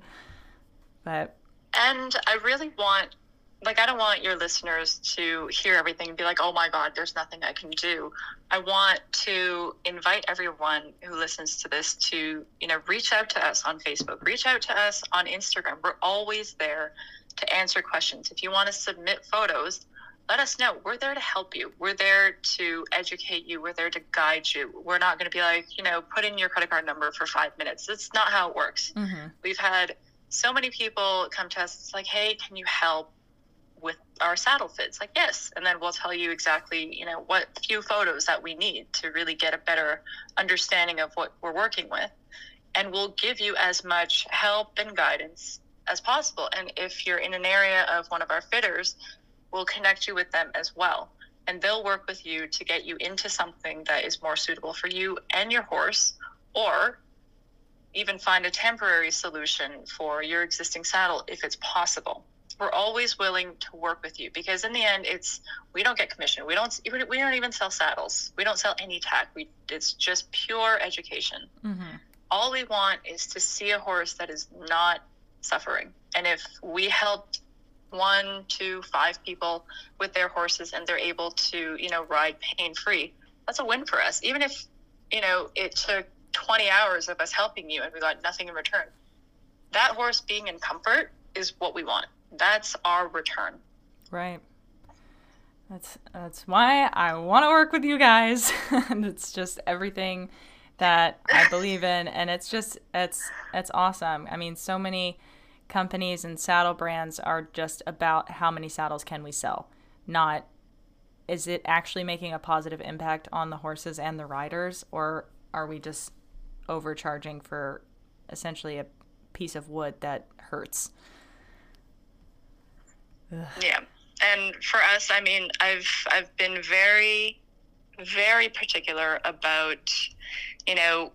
But. And I really want like I don't want your listeners to hear everything and be like, "Oh my God, there's nothing I can do." I want to invite everyone who listens to this to, you know, reach out to us on Facebook, reach out to us on Instagram. We're always there to answer questions. If you want to submit photos, let us know. We're there to help you. We're there to educate you. We're there to guide you. We're not going to be like, you know, put in your credit card number for five minutes. That's not how it works. Mm-hmm. We've had so many people come to us. It's like, hey, can you help? With our saddle fits like yes and then we'll tell you exactly you know what few photos that we need to really get a better understanding of what we're working with. And we'll give you as much help and guidance as possible. And if you're in an area of one of our fitters we'll connect you with them as well. And they'll work with you to get you into something that is more suitable for you and your horse or even find a temporary solution for your existing saddle if it's possible we're always willing to work with you because in the end it's we don't get commission. We don't we don't even sell saddles. We don't sell any tack. We it's just pure education. Mm-hmm. all we want is to see a horse that is not suffering. And if we helped one two five people with their horses and they're able to you know ride pain free that's a win for us. Even if you know it took 20 hours of us helping you and we got nothing in return that horse being in comfort is what we want that's our return. Right. That's that's why I want to work with you guys. [LAUGHS] and it's just everything that I believe in and it's just it's it's awesome. I mean, so many companies and saddle brands are just about how many saddles can we sell, not is it actually making a positive impact on the horses and the riders or are we just overcharging for essentially a piece of wood that hurts? Ugh. Yeah. And for us, I mean, I've I've been very very particular about you know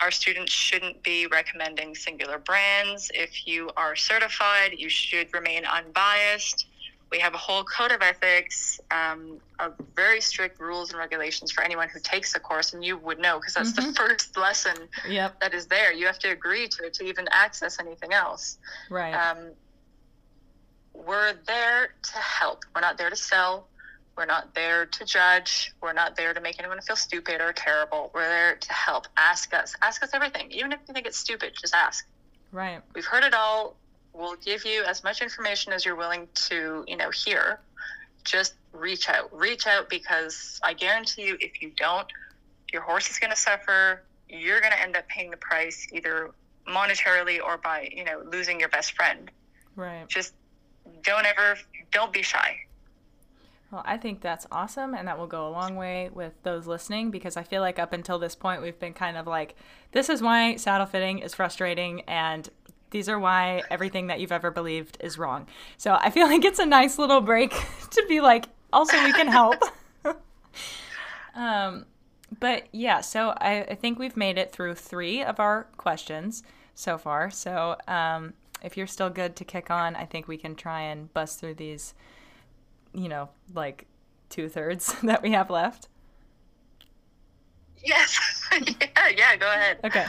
our students shouldn't be recommending singular brands. If you are certified, you should remain unbiased. We have a whole code of ethics, um, of very strict rules and regulations for anyone who takes the course, and you would know because that's Mhm. the first [LAUGHS] lesson Yep. that is there. You have to agree to it to even access anything else. Right. Um, we're there to help. We're not there to sell. We're not there to judge. We're not there to make anyone feel stupid or terrible. We're there to help. Ask us. Ask us everything. Even if you think it's stupid, just ask. right. We've heard it all. We'll give you as much information as you're willing to, you know, hear. Just reach out. Reach out because I guarantee you, if you don't, your horse is going to suffer. You're going to end up paying the price either monetarily or by, you know, losing your best friend. Right. Just don't ever, don't be shy. Well, I think that's awesome, and that will go a long way with those listening because I feel like up until this point, we've been kind of like, this is why saddle fitting is frustrating, and these are why everything that you've ever believed is wrong. So I feel [LAUGHS] like it's a nice little break [LAUGHS] to be like, also, we can help. [LAUGHS] um, but yeah, so I, I think we've made it through three of our questions so far. So um, if you're still good to kick on, I think we can try and bust through these you know, like two thirds [LAUGHS] that we have left. Yes. [LAUGHS] yeah, yeah, go ahead. Okay.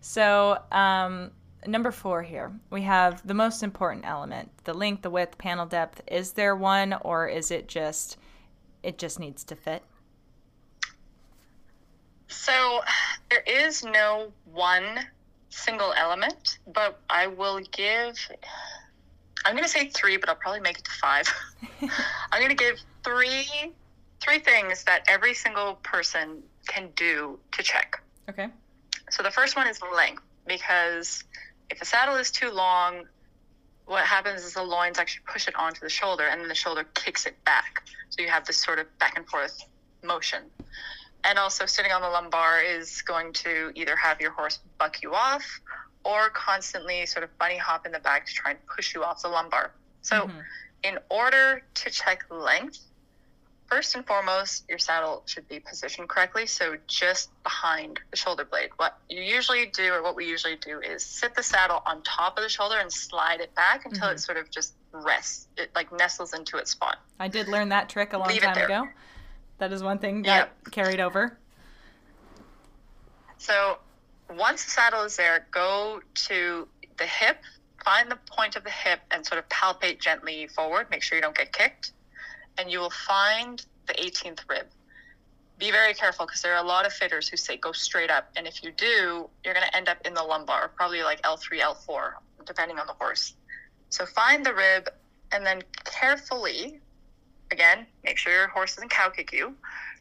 So, um, number four here, we have the most important element the length, the width, panel depth. Is there one, or is it just, it just needs to fit? So there is no one single element, but I will give. I'm going to say three, but I'll probably make it to five. [LAUGHS] I'm going to give three three things that every single person can do to check. Okay. So the first one is length, because if a saddle is too long, what happens is the loins actually push it onto the shoulder, and then the shoulder kicks it back. So you have this sort of back and forth motion. And also, sitting on the lumbar is going to either have your horse buck you off or constantly sort of bunny hop in the back to try and push you off the lumbar. So, Mhm. in order to check length, first and foremost, your saddle should be positioned correctly. So, just behind the shoulder blade. What you usually do, or what we usually do, is sit the saddle on top of the shoulder and slide it back until it sort of just rests. It like nestles into its spot. I did learn that trick a long Leave time ago. That is one thing that carried over. So once the saddle is there, go to the hip, find the point of the hip, and sort of palpate gently forward. Make sure you don't get kicked. And you will find the 18th rib. Be very careful because there are a lot of fitters who say go straight up. And if you do, you're going to end up in the lumbar, probably like L3, L4, depending on the horse. So find the rib and then carefully, again, make sure your horse doesn't cow kick you,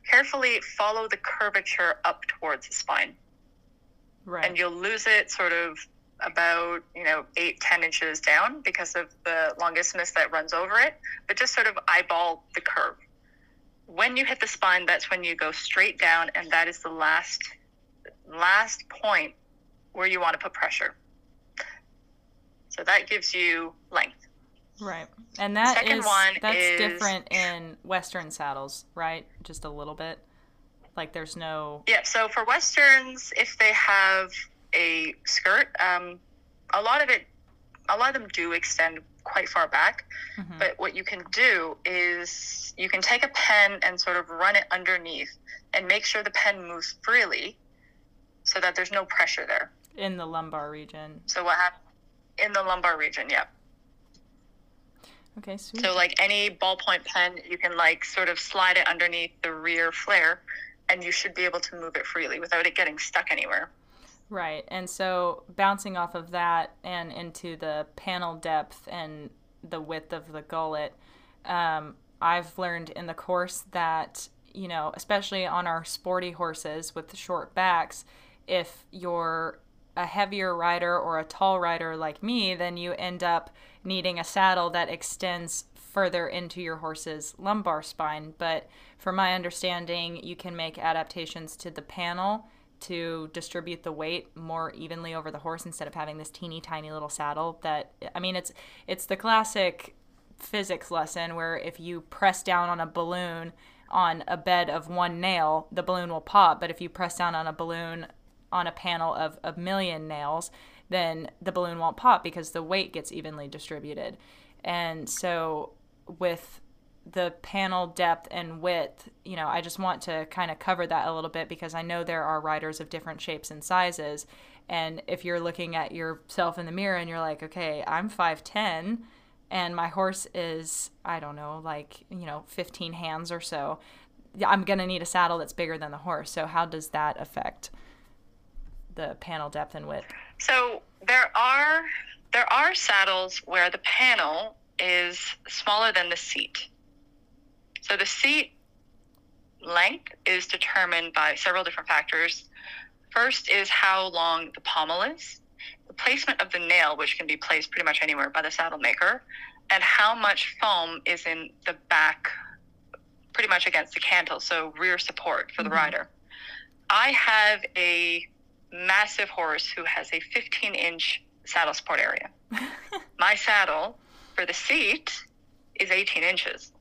carefully follow the curvature up towards the spine. Right. and you'll lose it sort of about you know eight ten inches down because of the longissimus that runs over it but just sort of eyeball the curve. When you hit the spine that's when you go straight down and that is the last last point where you want to put pressure. So that gives you length right. And that Second is one that's is- different in Western saddles, right? Just a little bit. Like there's no. Yeah, so for westerns, if they have a skirt, um, a lot of it, a lot of them do extend quite far back. Mhm. But what you can do is you can take a pen and sort of run it underneath and make sure the pen moves freely, so that there's no pressure there. in the lumbar region. So what happens in the lumbar region? Yeah. Okay, sweet. So like any ballpoint pen, you can like sort of slide it underneath the rear flare, and you should be able to move it freely without it getting stuck anywhere. Right. And so bouncing off of that and into the panel depth and the width of the gullet, um, I've learned in the course that, you know, especially on our sporty horses with the short backs, if you're a heavier rider or a tall rider like me, then you end up needing a saddle that extends further into your horse's lumbar spine. But from my understanding, you can make adaptations to the panel to distribute the weight more evenly over the horse instead of having this teeny tiny little saddle that I mean it's it's the classic physics lesson where if you press down on a balloon on a bed of one nail, the balloon will pop, but if you press down on a balloon on a panel of a million nails, then the balloon won't pop because the weight gets evenly distributed. And so with the panel depth and width, you know, I just want to kind of cover that a little bit because I know there are riders of different shapes and sizes. And if you're looking at yourself in the mirror and you're like, okay, I'm 5'10 and my horse is, I don't know, like, you know, 15 hands or so, I'm going to need a saddle that's bigger than the horse. So, how does that affect the panel depth and width? So, there are there are saddles where the panel is smaller than the seat. So the seat length is determined by several different factors. First is how long the pommel is, the placement of the nail, which can be placed pretty much anywhere by the saddle maker, and how much foam is in the back, pretty much against the cantle, so rear support for the mm-hmm. rider. I have a massive horse who has a 15 inch saddle support area. [LAUGHS] My saddle for the seat is 18 inches.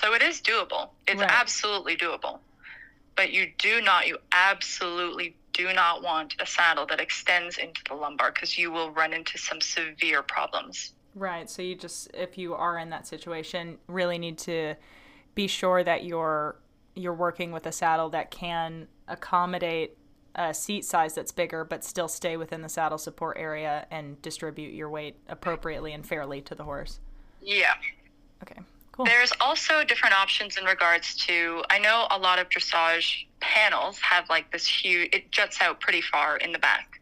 So it is doable. It's right. absolutely doable. But you do not, you absolutely do not want a saddle that extends into the lumbar because you will run into some severe problems. Right. So you just, if you are in that situation, really need to be sure that you're you're working with a saddle that can accommodate a seat size that's bigger, but still stay within the saddle support area and distribute your weight appropriately and fairly to the horse. Yeah. Okay. Cool. There's also different options in regards to. I know a lot of dressage panels have like this huge. It juts out pretty far in the back,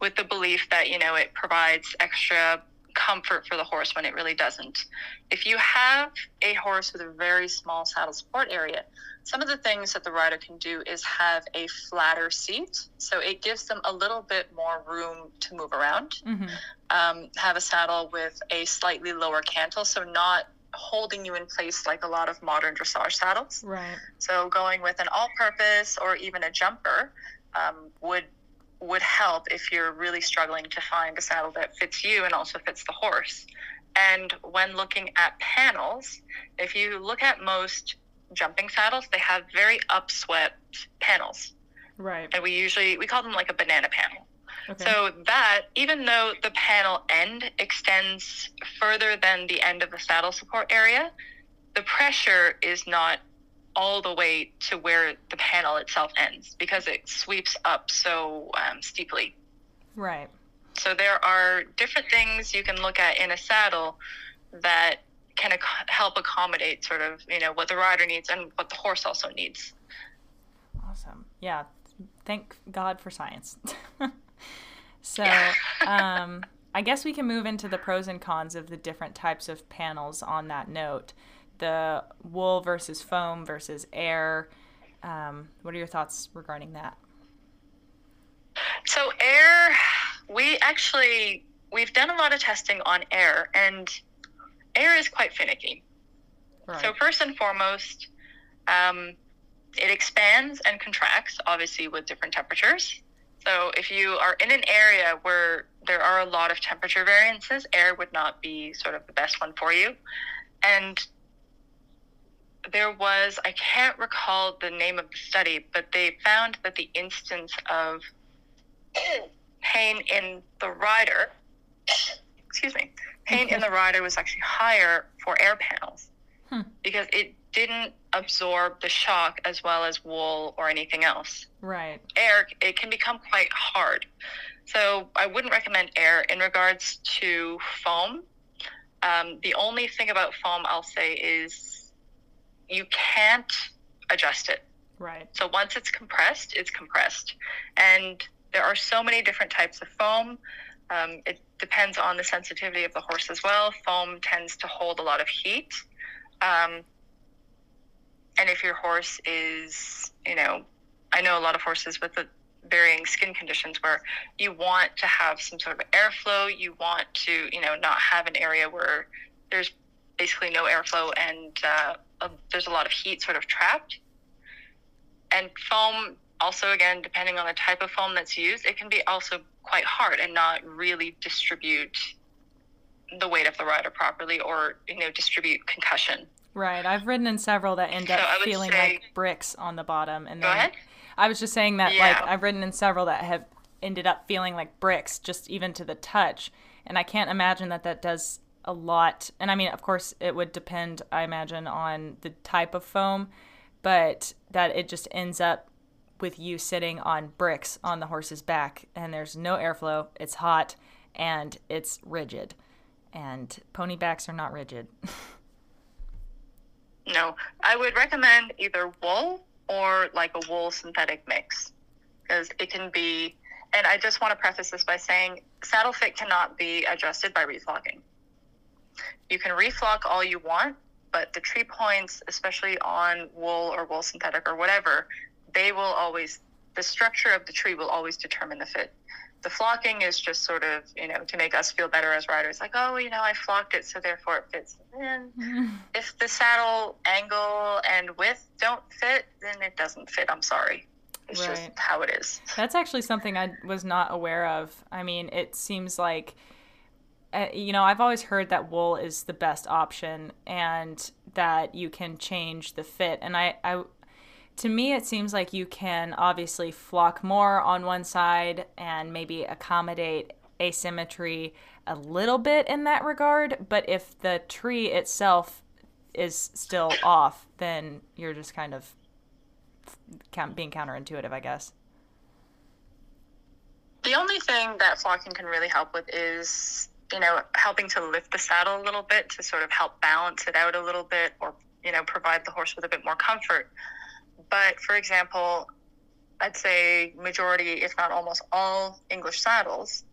with the belief that you know it provides extra comfort for the horse when it really doesn't. If you have a horse with a very small saddle support area, some of the things that the rider can do is have a flatter seat. So it gives them a little bit more room to move around. Mm-hmm. Um, have a saddle with a slightly lower cantle, so not holding you in place like a lot of modern dressage saddles. Right. So going with an all-purpose or even a jumper um, would would help if you're really struggling to find a saddle that fits you and also fits the horse. And when looking at panels, if you look at most jumping saddles, they have very upswept panels. Right. And we usually we call them like a banana panel. Okay. So that, even though the panel end extends further than the end of the saddle support area, the pressure is not all the way to where the panel itself ends because it sweeps up so um, steeply. Right. So there are different things you can look at in a saddle that can ac- help accommodate sort of you know what the rider needs and what the horse also needs. Awesome. Yeah. Thank God for science. [LAUGHS] So, [LAUGHS] um, I guess we can move into the pros and cons of the different types of panels on that note. The wool versus foam versus air. Um, what are your thoughts regarding that? So, air, we actually we've done a lot of testing on air, and air is quite finicky. Right. So, first and foremost, um, it expands and contracts, obviously, with different temperatures. So if you are in an area where there are a lot of temperature variances, air would not be sort of the best one for you. And there was, I can't recall the name of the study, but they found that the instance of [CLEARS THROAT] pain in the rider, [CLEARS THROAT] excuse me, pain in the rider was actually higher for air panels hmm. because it didn't absorb the shock as well as wool or anything else. Right. Air, it can become quite hard. So I wouldn't recommend air. In regards to foam, um, the only thing about foam I'll say is you can't adjust it. Right. So once it's compressed, it's compressed. And there are so many different types of foam. Um, it depends on the sensitivity of the horse as well. Foam tends to hold a lot of heat. Um, and if your horse is, you know, I know a lot of horses with the varying skin conditions where you want to have some sort of airflow, you want to, you know, not have an area where there's basically no airflow and uh, there's a lot of heat sort of trapped. And foam, also, again, depending on the type of foam that's used, it can be also quite hard and not really distribute the weight of the rider properly or, you know, distribute concussion. Right. I've ridden in several that end up so feeling say, like bricks on the bottom. And go then ahead. I was just saying that, yeah. like, I've ridden in several that have ended up feeling like bricks, just even to the touch. And I can't imagine that that does a lot. And I mean, of course, it would depend, I imagine, on the type of foam, but that it just ends up with you sitting on bricks on the horse's back and there's no airflow, it's hot, and it's rigid. And pony backs are not rigid. [LAUGHS] no, I would recommend either wool or like a wool synthetic mix because it can be. And I just want to preface this by saying saddle fit cannot be adjusted by reflocking. You can reflock all you want, but the tree points, especially on wool or wool synthetic or whatever, they will always, the structure of the tree will always determine the fit. The flocking is just sort of, you know, to make us feel better as riders, like, oh, you know, I flocked it, so therefore it fits. And [LAUGHS] if the saddle angle and width don't fit, then it doesn't fit. I'm sorry. It's right. just how it is. That's actually something I was not aware of. I mean, it seems like uh, you know, I've always heard that wool is the best option and that you can change the fit. And I, I to me, it seems like you can obviously flock more on one side and maybe accommodate asymmetry a little bit in that regard. But if the tree itself is still off, then you're just kind of being counterintuitive, I guess. The only thing that flocking can really help with is you know, helping to lift the saddle a little bit to sort of help balance it out a little bit or, you know, provide the horse with a bit more comfort. But for example, I'd say majority, if not almost all English saddles,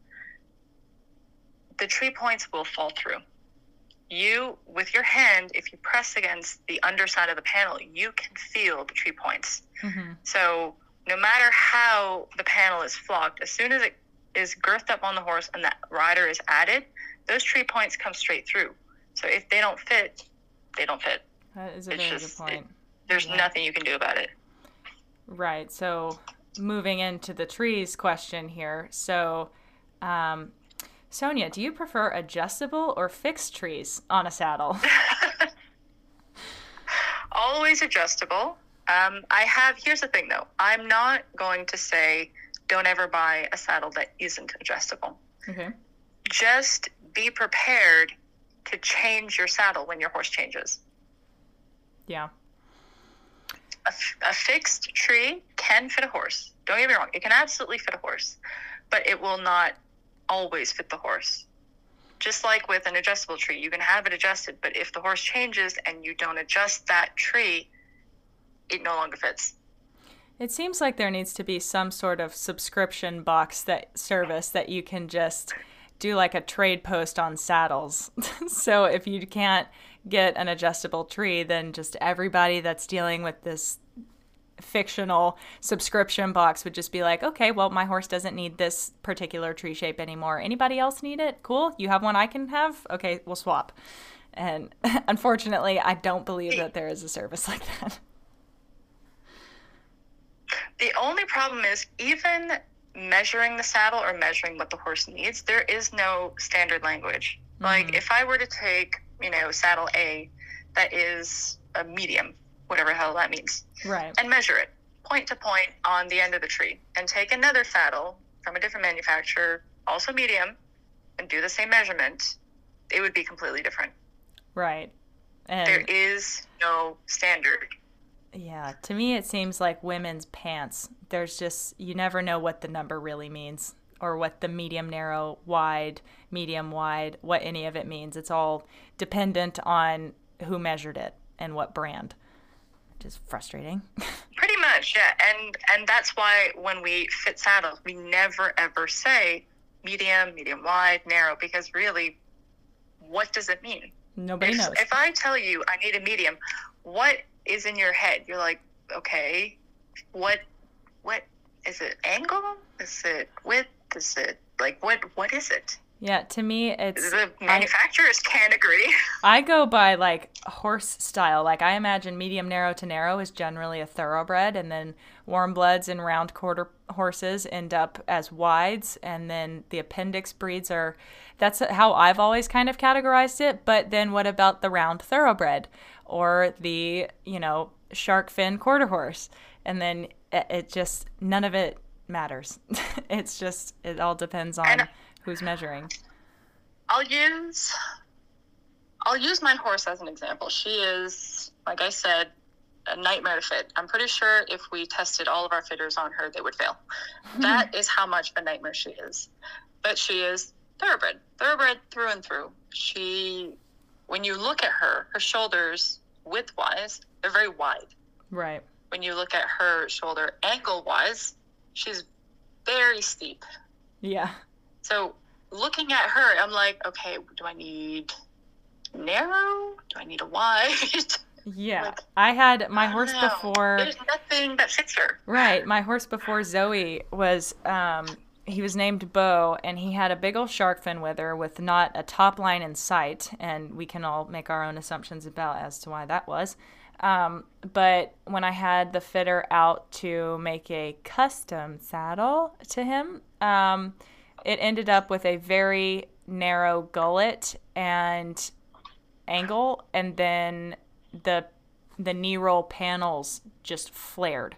the tree points will fall through. You, with your hand, if you press against the underside of the panel, you can feel the tree points. Mm-hmm. So no matter how the panel is flocked, as soon as it is girthed up on the horse and that rider is added, those tree points come straight through. So if they don't fit, they don't fit. That is a it's very just, good point. It, there's yeah. nothing you can do about it. Right. So moving into the trees question here. So, um, Sonia, do you prefer adjustable or fixed trees on a saddle? [LAUGHS] Always adjustable. Um, I have, here's the thing though, I'm not going to say don't ever buy a saddle that isn't adjustable. Just be prepared to change your saddle when your horse changes. Yeah. A, a fixed tree can fit a horse. Don't get me wrong, it can absolutely fit a horse, but it will not always fit the horse. Just like with an adjustable tree, you can have it adjusted, but if the horse changes and you don't adjust that tree, it no longer fits. It seems like there needs to be some sort of subscription box that service that you can just do like a trade post on saddles. [LAUGHS] so if you can't get an adjustable tree, then just everybody that's dealing with this fictional subscription box would just be like, okay, well, my horse doesn't need this particular tree shape anymore. Anybody else need it? Cool. You have one I can have? Okay, we'll swap. And [LAUGHS] unfortunately, I don't believe that there is a service [LAUGHS] like that. The only problem is even measuring the saddle or measuring what the horse needs, there is no standard language. Mm-hmm. Like if I were to take, you know, saddle A that is a medium, whatever hell that means, right, and measure it point to point on the end of the tree, and take another saddle from a different manufacturer, also medium, and do the same measurement, it would be completely different. Right. And there is no standard. Yeah, to me it seems like women's pants. There's just you never know what the number really means or what the medium narrow, wide, medium wide, what any of it means. It's all dependent on who measured it and what brand. Which is frustrating. [LAUGHS] Pretty much, yeah. And and that's why when we fit saddles, we never ever say medium, medium wide, narrow because really what does it mean? Nobody if, knows. If I tell you I need a medium, what is in your head. You're like, okay, what, what is it? Angle? Is it width? Is it like what? What is it? Yeah, to me, it's the manufacturers I, can't agree. [LAUGHS] I go by like horse style. Like I imagine medium narrow to narrow is generally a thoroughbred, and then warm bloods and round quarter horses end up as wides, and then the appendix breeds are. That's how I've always kind of categorized it. But then what about the round thoroughbred? Or the, you know, shark fin quarter horse. And then it, it just, none of it matters. [LAUGHS] it's just, it all depends on and who's measuring. I'll use I'll use my horse as an example. She is, like I said, a nightmare to fit. I'm pretty sure if we tested all of our fitters on her, they would fail. [LAUGHS] that is how much of a nightmare she is. But she is thoroughbred, thoroughbred through and through. She, when you look at her, her shoulders width wise, they're very wide. Right. When you look at her shoulder angle wise, she's very steep. Yeah. So looking at her, I'm like, okay, do I need narrow? Do I need a wide? [LAUGHS] Yeah. Like, I had my I horse know. before. There's nothing that fits her. Right. My horse before Zoe was um he was named Bo and he had a big old shark fin with her with not a top line in sight and we can all make our own assumptions about as to why that was. Um, but when I had the fitter out to make a custom saddle to him, um, it ended up with a very narrow gullet and angle and then the the knee roll panels just flared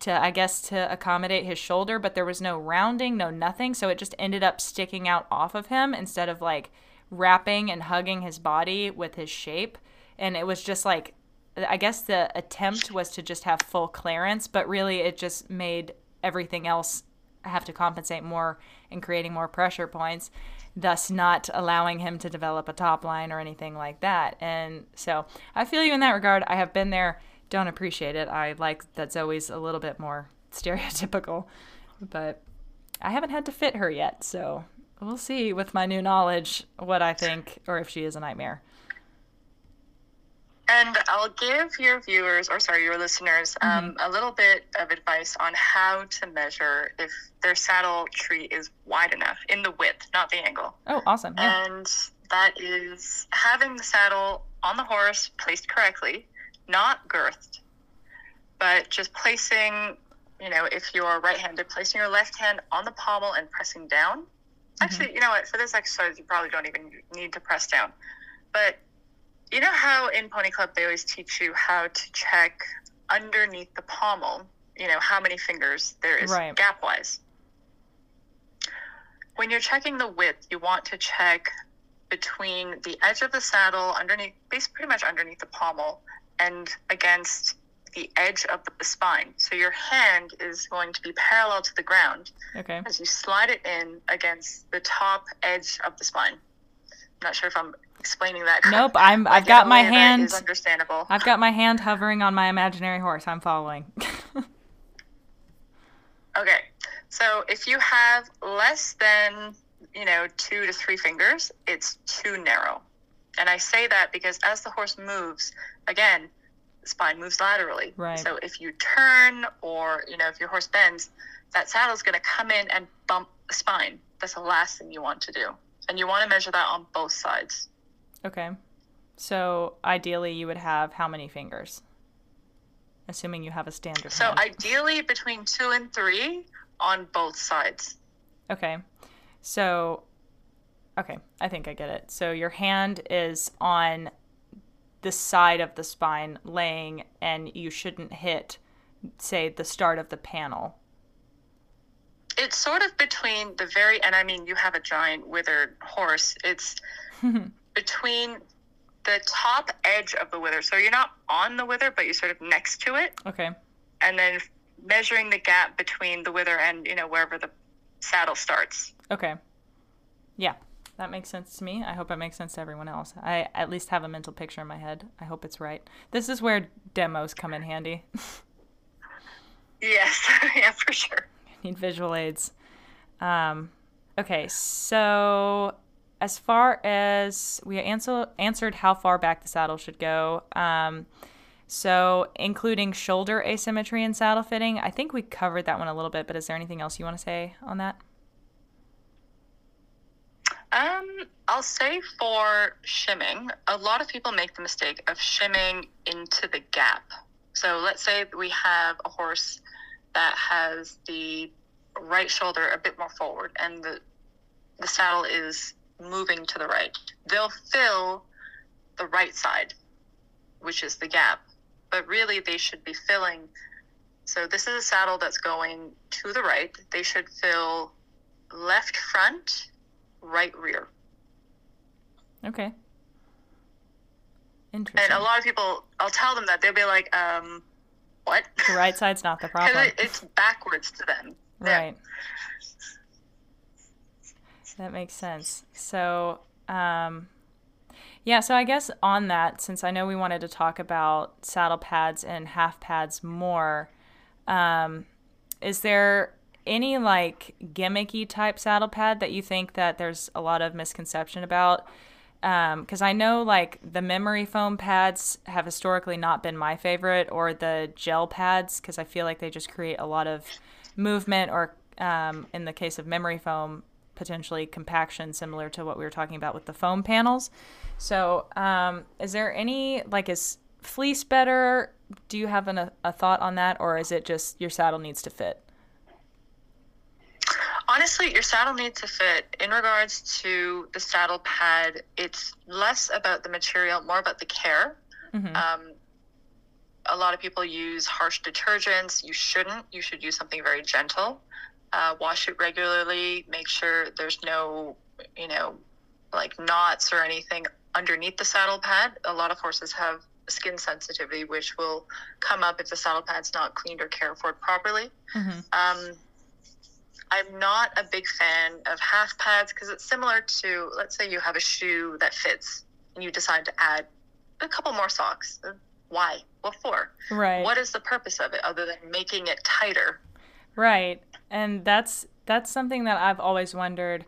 to I guess to accommodate his shoulder, but there was no rounding, no nothing, so it just ended up sticking out off of him instead of like wrapping and hugging his body with his shape. And it was just like I guess the attempt was to just have full clearance, but really it just made everything else have to compensate more and creating more pressure points, thus not allowing him to develop a top line or anything like that. And so I feel you in that regard. I have been there, don't appreciate it. I like that Zoe's a little bit more [LAUGHS] stereotypical, but I haven't had to fit her yet. So we'll see with my new knowledge what I think or if she is a nightmare. And I'll give your viewers, or sorry, your listeners, um, a little bit of advice on how to measure if their saddle tree is wide enough in the width, not the angle. Oh, awesome. Yeah. And that is having the saddle on the horse placed correctly, not girthed, but just placing, you know, if you're right handed, placing your left hand on the pommel and pressing down. Mm-hmm. Actually, you know what? For this exercise, you probably don't even need to press down. But you know how in Pony Club they always teach you how to check underneath the pommel, you know, how many fingers there is Right. gap wise. When you're checking the width, you want to check between the edge of the saddle, underneath, basically pretty much underneath the pommel, and against the edge of the spine. So your hand is going to be parallel to the ground Okay. as you slide it in against the top edge of the spine. I'm not sure if I'm explaining that. Nope, I'm. I've got my hand. is understandable. I've got my hand hovering on my imaginary horse. I'm following. [LAUGHS] Okay, so if you have less than you know two to three fingers, it's too narrow. And I say that because as the horse moves, again, spine moves laterally. Right. So if you turn or you know if your horse bends, that saddle is going to come in and bump the spine. That's the last thing you want to do, and you want to measure that on both sides. okay. So ideally, you would have how many fingers? Assuming you have a standard. So hand. ideally between two and three on both sides. Okay. So, okay, I think I get it. So your hand is on the side of the spine laying, and you shouldn't hit, say, the start of the panel. It's sort of between the very, and I mean, you have a giant withered horse. It's [LAUGHS] between the top edge of the wither. So you're not on the wither, but you're sort of next to it. Okay. And then measuring the gap between the wither and, you know, wherever the saddle starts. Okay. Yeah, that makes sense to me. I hope it makes sense to everyone else. I at least have a mental picture in my head. I hope it's right. This is where demos come in handy. [LAUGHS] Yes, [LAUGHS] yeah, for sure. need visual aids. Um, okay, so as far as we answer, answered how far back the saddle should go, um, so including shoulder asymmetry and saddle fitting, I think we covered that one a little bit, but is there anything else you want to say on that? Um, I'll say for shimming, a lot of people make the mistake of shimming into the gap. So let's say we have a horse that has the right shoulder a bit more forward and the the saddle is moving to the right. They'll fill the right side, which is the gap. But really they should be filling so this is a saddle that's going to the right. They should fill left front right rear. Okay. Interesting. And a lot of people, I'll tell them that they'll be like, um, "What?" The right side's not the [LAUGHS] problem. it, it's backwards to them. Yeah. Right. That makes sense. So, um, yeah, so I guess on that, since I know we wanted to talk about saddle pads and half pads more, um, is there any like gimmicky type saddle pad that you think that there's a lot of misconception about? Because I know like the memory foam pads have historically not been my favorite, or the gel pads, because I feel like they just create a lot of movement, or um, in the case of memory foam, potentially compaction, similar to what we were talking about with the foam panels. So, um, is there any like is fleece better? Do you have an, a, a thought on that, or is it just your saddle needs to fit? Honestly, your saddle needs to fit. In regards to the saddle pad, it's less about the material, more about the care. Mhm. Um, a lot of people use harsh detergents. You shouldn't. You should use something very gentle. Uh, wash it regularly. Make sure there's no, you know, like knots or anything underneath the saddle pad. A lot of horses have skin sensitivity, which will come up if the saddle pad's not cleaned or cared for properly. Mhm. Um, I'm not a big fan of half pads because it's similar to, let's say you have a shoe that fits and you decide to add a couple more socks. Uh, Why? What for? Right. What is the purpose of it other than making it tighter? Right, and that's that's something that I've always wondered,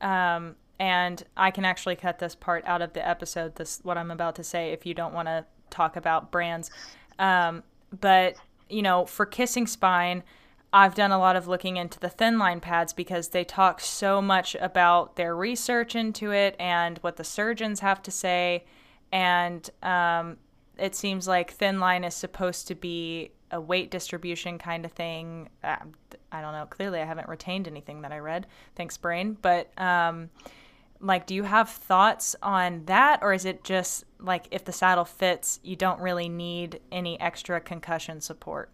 um, and I can actually cut this part out of the episode. This what I'm about to say if you don't want to talk about brands, um, but you know, for kissing spine. I've done a lot of looking into the ThinLine pads because they talk so much about their research into it and what the surgeons have to say. And um, it seems like ThinLine is supposed to be a weight distribution kind of thing. Um, I don't know. Clearly, I haven't retained anything that I read. Thanks, brain. But um, like, do you have thoughts on that, or is it just like if the saddle fits, you don't really need any extra concussion support?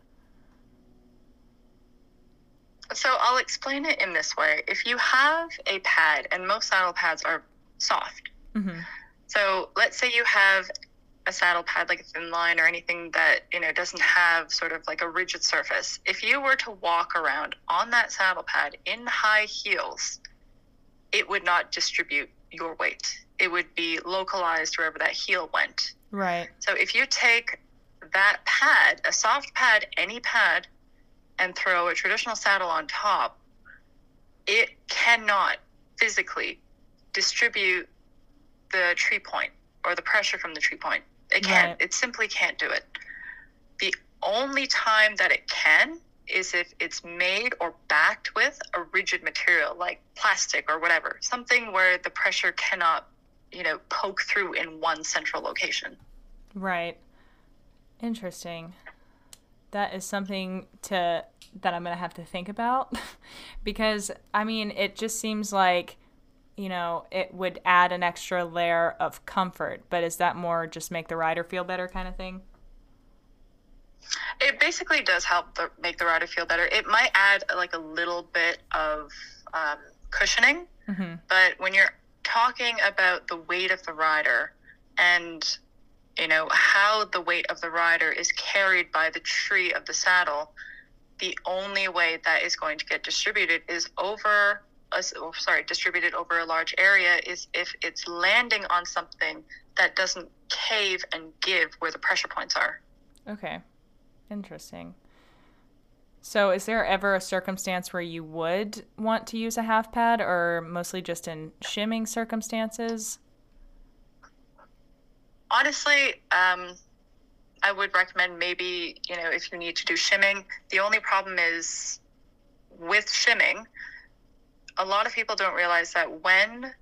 So I'll explain it in this way. If you have a pad, and most saddle pads are soft. Mm-hmm. So let's say you have a saddle pad like a ThinLine or anything that you know doesn't have sort of like a rigid surface. If you were to walk around on that saddle pad in high heels, it would not distribute your weight. It would be localized wherever that heel went. Right. So if you take that pad, a soft pad, any pad, and throw a traditional saddle on top, it cannot physically distribute the tree point or the pressure from the tree point. It can't. Right. It simply can't do it. The only time that it can is if it's made or backed with a rigid material like plastic or whatever, something where the pressure cannot, you know, poke through in one central location. Right. Interesting. That is something to that I'm going to have to think about [LAUGHS] because I mean, it just seems like you know, it would add an extra layer of comfort, but is that more just make the rider feel better kind of thing? It basically does help the, make the rider feel better. It might add like a little bit of um, cushioning, Mm-hmm. but when you're talking about the weight of the rider and you know how the weight of the rider is carried by the tree of the saddle, the only way that is going to get distributed is over. A, oh, sorry, distributed over a large area is if it's landing on something that doesn't cave and give where the pressure points are. Okay. Interesting. So, is there ever a circumstance where you would want to use a half pad or mostly just in shimming circumstances? Honestly, um, I would recommend maybe, you know, if you need to do shimming. The only problem is with shimming, a lot of people don't realize that when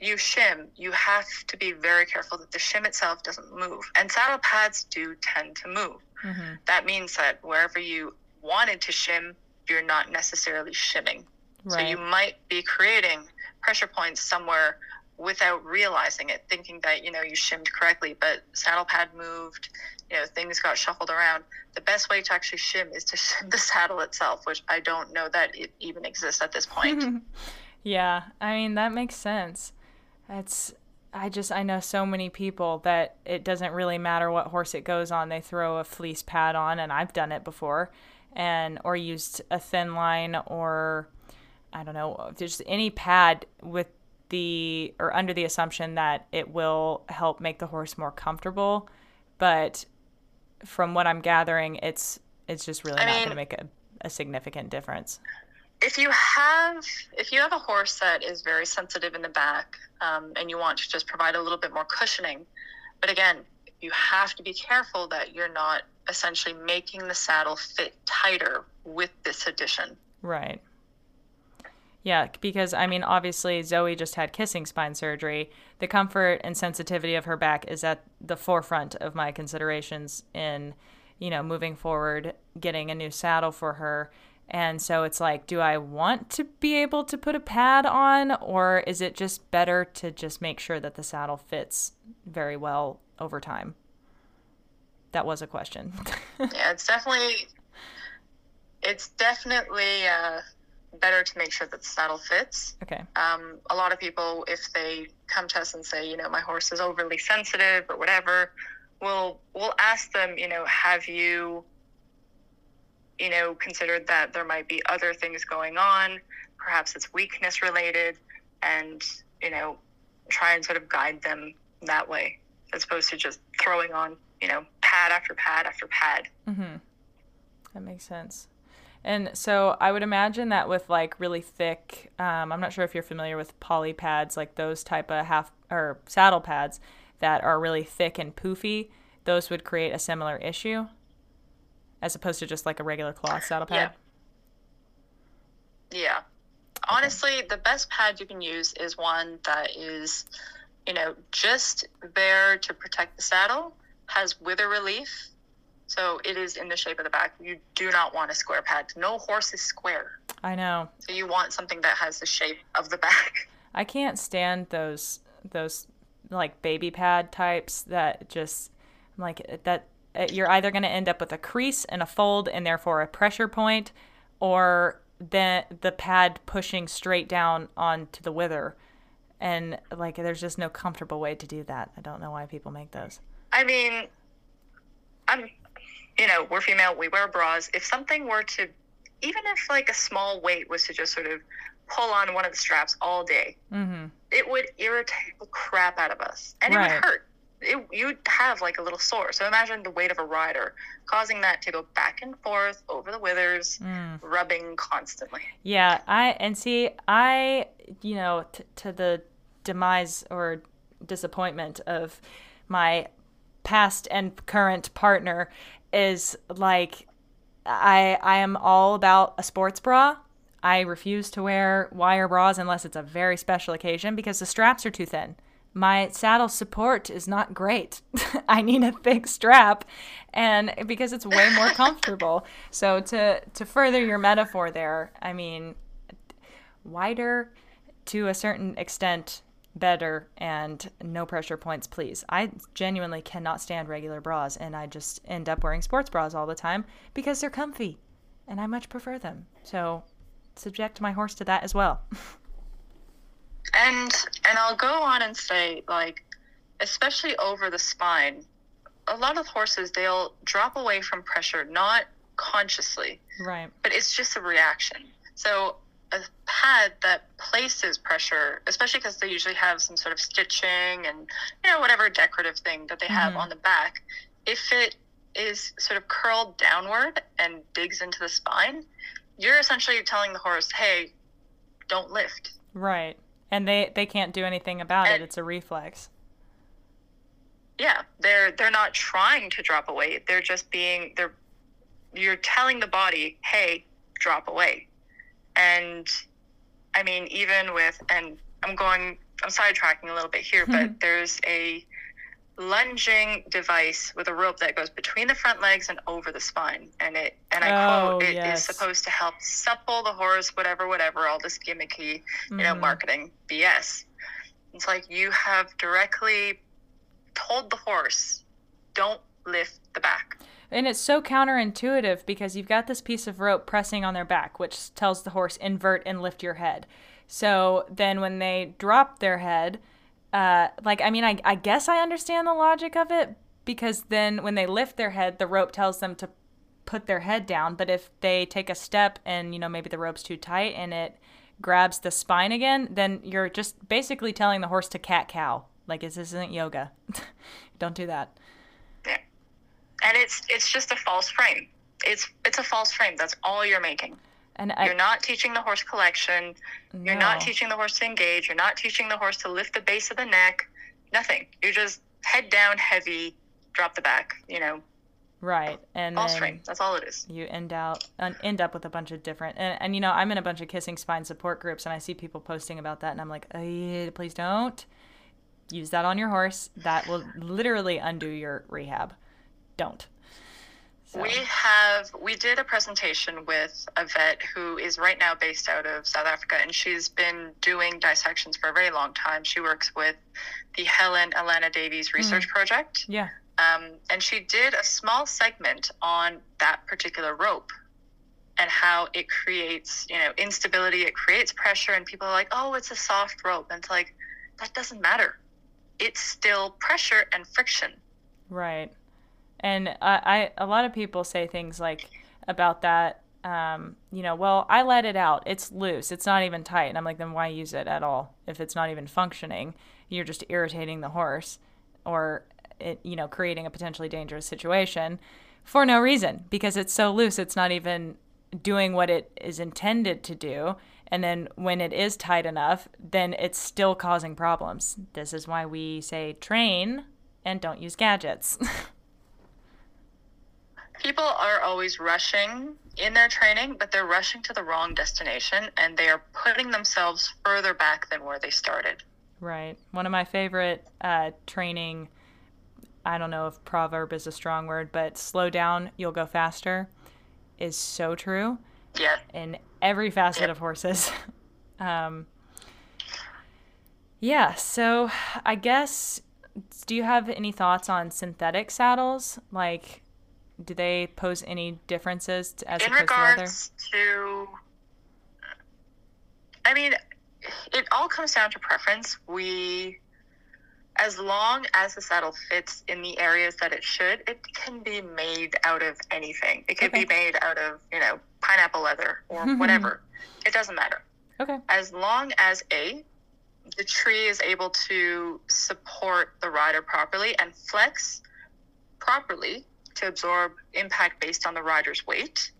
you shim, you have to be very careful that the shim itself doesn't move. And saddle pads do tend to move. Mm-hmm. That means that wherever you wanted to shim, you're not necessarily shimming. So you might be creating pressure points somewhere without realizing it, thinking that you know you shimmed correctly, but saddle pad moved, you know things got shuffled around. The best way to actually shim is to [LAUGHS] shim the saddle itself, which I don't know that it even exists at this point. [LAUGHS] yeah, I mean that makes sense. It's I just I know so many people that it doesn't really matter what horse it goes on. They throw a fleece pad on, and I've done it before, and or used a ThinLine or I don't know, just any pad with the or under the assumption that it will help make the horse more comfortable. But from what I'm gathering, it's it's just really I not going to make a, a significant difference. if you have if you have a horse that is very sensitive in the back um, and you want to just provide a little bit more cushioning but again you have to be careful that you're not essentially making the saddle fit tighter with this addition Right. Yeah, because I mean, obviously, Zoe just had kissing spine surgery. The comfort and sensitivity of her back is at the forefront of my considerations in, you know, moving forward, getting a new saddle for her. And so it's like, do I want to be able to put a pad on, or is it just better to just make sure that the saddle fits very well over time? That was a question. [LAUGHS] yeah it's definitely it's definitely uh, better to make sure that the saddle fits okay. um, a lot of people, if they come to us and say, you know, my horse is overly sensitive or whatever, we'll we'll ask them, you know, have you, you know, considered that there might be other things going on, perhaps it's weakness related, and you know, try and sort of guide them that way, as opposed to just throwing on, you know, pad after pad after pad. Mm-hmm. That makes sense. And so I would imagine that with like really thick, um, I'm not sure if you're familiar with poly pads, like those type of half or saddle pads that are really thick and poofy, those would create a similar issue as opposed to just like a regular cloth saddle pad. Yeah. Honestly, the best pad you can use is one that is, you know, just there to protect the saddle, has wither relief. So it is in the shape of the back. You do not want a square pad. No horse is square. I know. So you want something that has the shape of the back. [LAUGHS] I can't stand those those like baby pad types that just I'm like that uh, you're either going to end up with a crease and a fold and therefore a pressure point or the the pad pushing straight down onto the wither and like there's just no comfortable way to do that. I don't know why people make those. I mean, I'm, you know, we're female, we wear bras. If something were to, even if like a small weight was to just sort of pull on one of the straps all day, Mhm. it would irritate the crap out of us and it would hurt. It, you'd have like a little sore. So imagine the weight of a rider causing that to go back and forth over the withers, Mm. rubbing constantly. Yeah, I and see I you know t- to the demise or disappointment of my past and current partner is like I I am all about a sports bra. I refuse to wear wire bras unless it's a very special occasion because the straps are too thin. My saddle support is not great. [LAUGHS] I need a thick strap and because it's way more [LAUGHS] comfortable. So to to further your metaphor there, I mean wider to a certain extent better and no pressure points please. I genuinely cannot stand regular bras and i just end up wearing sports bras all the time because they're comfy and i much prefer them. So subject my horse to that as well. [LAUGHS] And and I'll go on and say like especially over the spine, a lot of horses they'll drop away from pressure not consciously, right. But it's just a reaction. So a pad that places pressure, especially because they usually have some sort of stitching and you know whatever decorative thing that they have Mhm. on the back, if it is sort of curled downward and digs into the spine, you're essentially telling the horse, "Hey, don't lift." right. And they they can't do anything about it. It's a reflex. Yeah. They're they're not trying to drop away. They're just being they're you're telling the body hey drop away and i mean even with and i'm going i'm sidetracking a little bit here but [LAUGHS] there's a lunging device with a rope that goes between the front legs and over the spine and it and i Oh, quote it is yes. supposed to help supple the horse whatever whatever all this gimmicky you know Mhm. marketing bs it's like you have directly told the horse, don't lift the back. And it's so counterintuitive because you've got this piece of rope pressing on their back, which tells the horse invert and lift your head. So then when they drop their head, uh, like I mean, I I guess I understand the logic of it because then when they lift their head, the rope tells them to put their head down. But if they take a step and you know maybe the rope's too tight and it grabs the spine again, then you're just basically telling the horse to cat cow. Like this isn't yoga. [LAUGHS] Don't do that. And it's it's just a false frame. It's it's a false frame. That's all you're making. And I, You're not teaching the horse collection. No. You're not teaching the horse to engage. You're not teaching the horse to lift the base of the neck. Nothing. You're just head down, heavy, drop the back. You know, right. And false frame. That's all it is. you end out end up with a bunch of different and, and you know i'm in a bunch of kissing spine support groups and i see people posting about that and i'm like "Uh, please don't use that on your horse that will literally undo your rehab don't so, We have we did a presentation with a vet who is right now based out of South Africa, and she's been doing dissections for a very long time. She works with the Helen Alana Davies Research Project, yeah um, and she did a small segment on that particular rope and how it creates you know instability. It creates pressure, and people are like, "Oh, it's a soft rope," and it's like that doesn't matter. It's still pressure and friction. Right. And I, I a lot of people say things like about that, um, you know, well, I let it out. It's loose. It's not even tight. And I'm like, then why use it at all? If it's not even functioning, you're just irritating the horse or it, you know, creating a potentially dangerous situation for no reason because it's so loose. It's not even doing what it is intended to do. And then when it is tight enough, then it's still causing problems. This is why we say train and don't use gadgets. [LAUGHS] people are always rushing in their training, but they're rushing to the wrong destination and they are putting themselves further back than where they started. right. One of my favorite uh, training, I don't know if proverb is a strong word, but slow down, you'll go faster is so true Yeah. in every facet of horses. [LAUGHS] um, yeah, so I guess, do you have any thoughts on synthetic saddles? Like, do they pose any differences t- as In opposed to regards to, I mean, it all comes down to preference. We, as long as the saddle fits in the areas that it should, it can be made out of anything. It could Okay. be made out of, you know, pineapple leather or [LAUGHS] whatever. it doesn't matter. Okay. as long as a the tree is able to support the rider properly and flex properly to absorb impact based on the rider's weight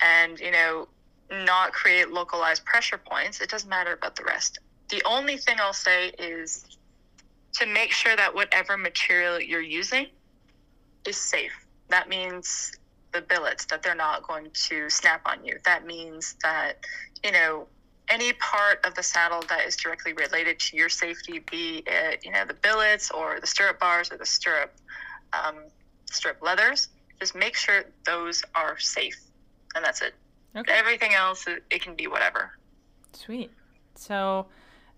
and you know not create localized pressure points it doesn't matter about the rest. The only thing i'll say is to make sure that whatever material you're using is safe. That means the billets that they're not going to snap on you. That means that you know any part of the saddle that is directly related to your safety, be it you know the billets or the stirrup bars or the stirrup um, stirrup leathers, just make sure those are safe, and that's it. Okay. Everything else, it, can be whatever. Sweet. So,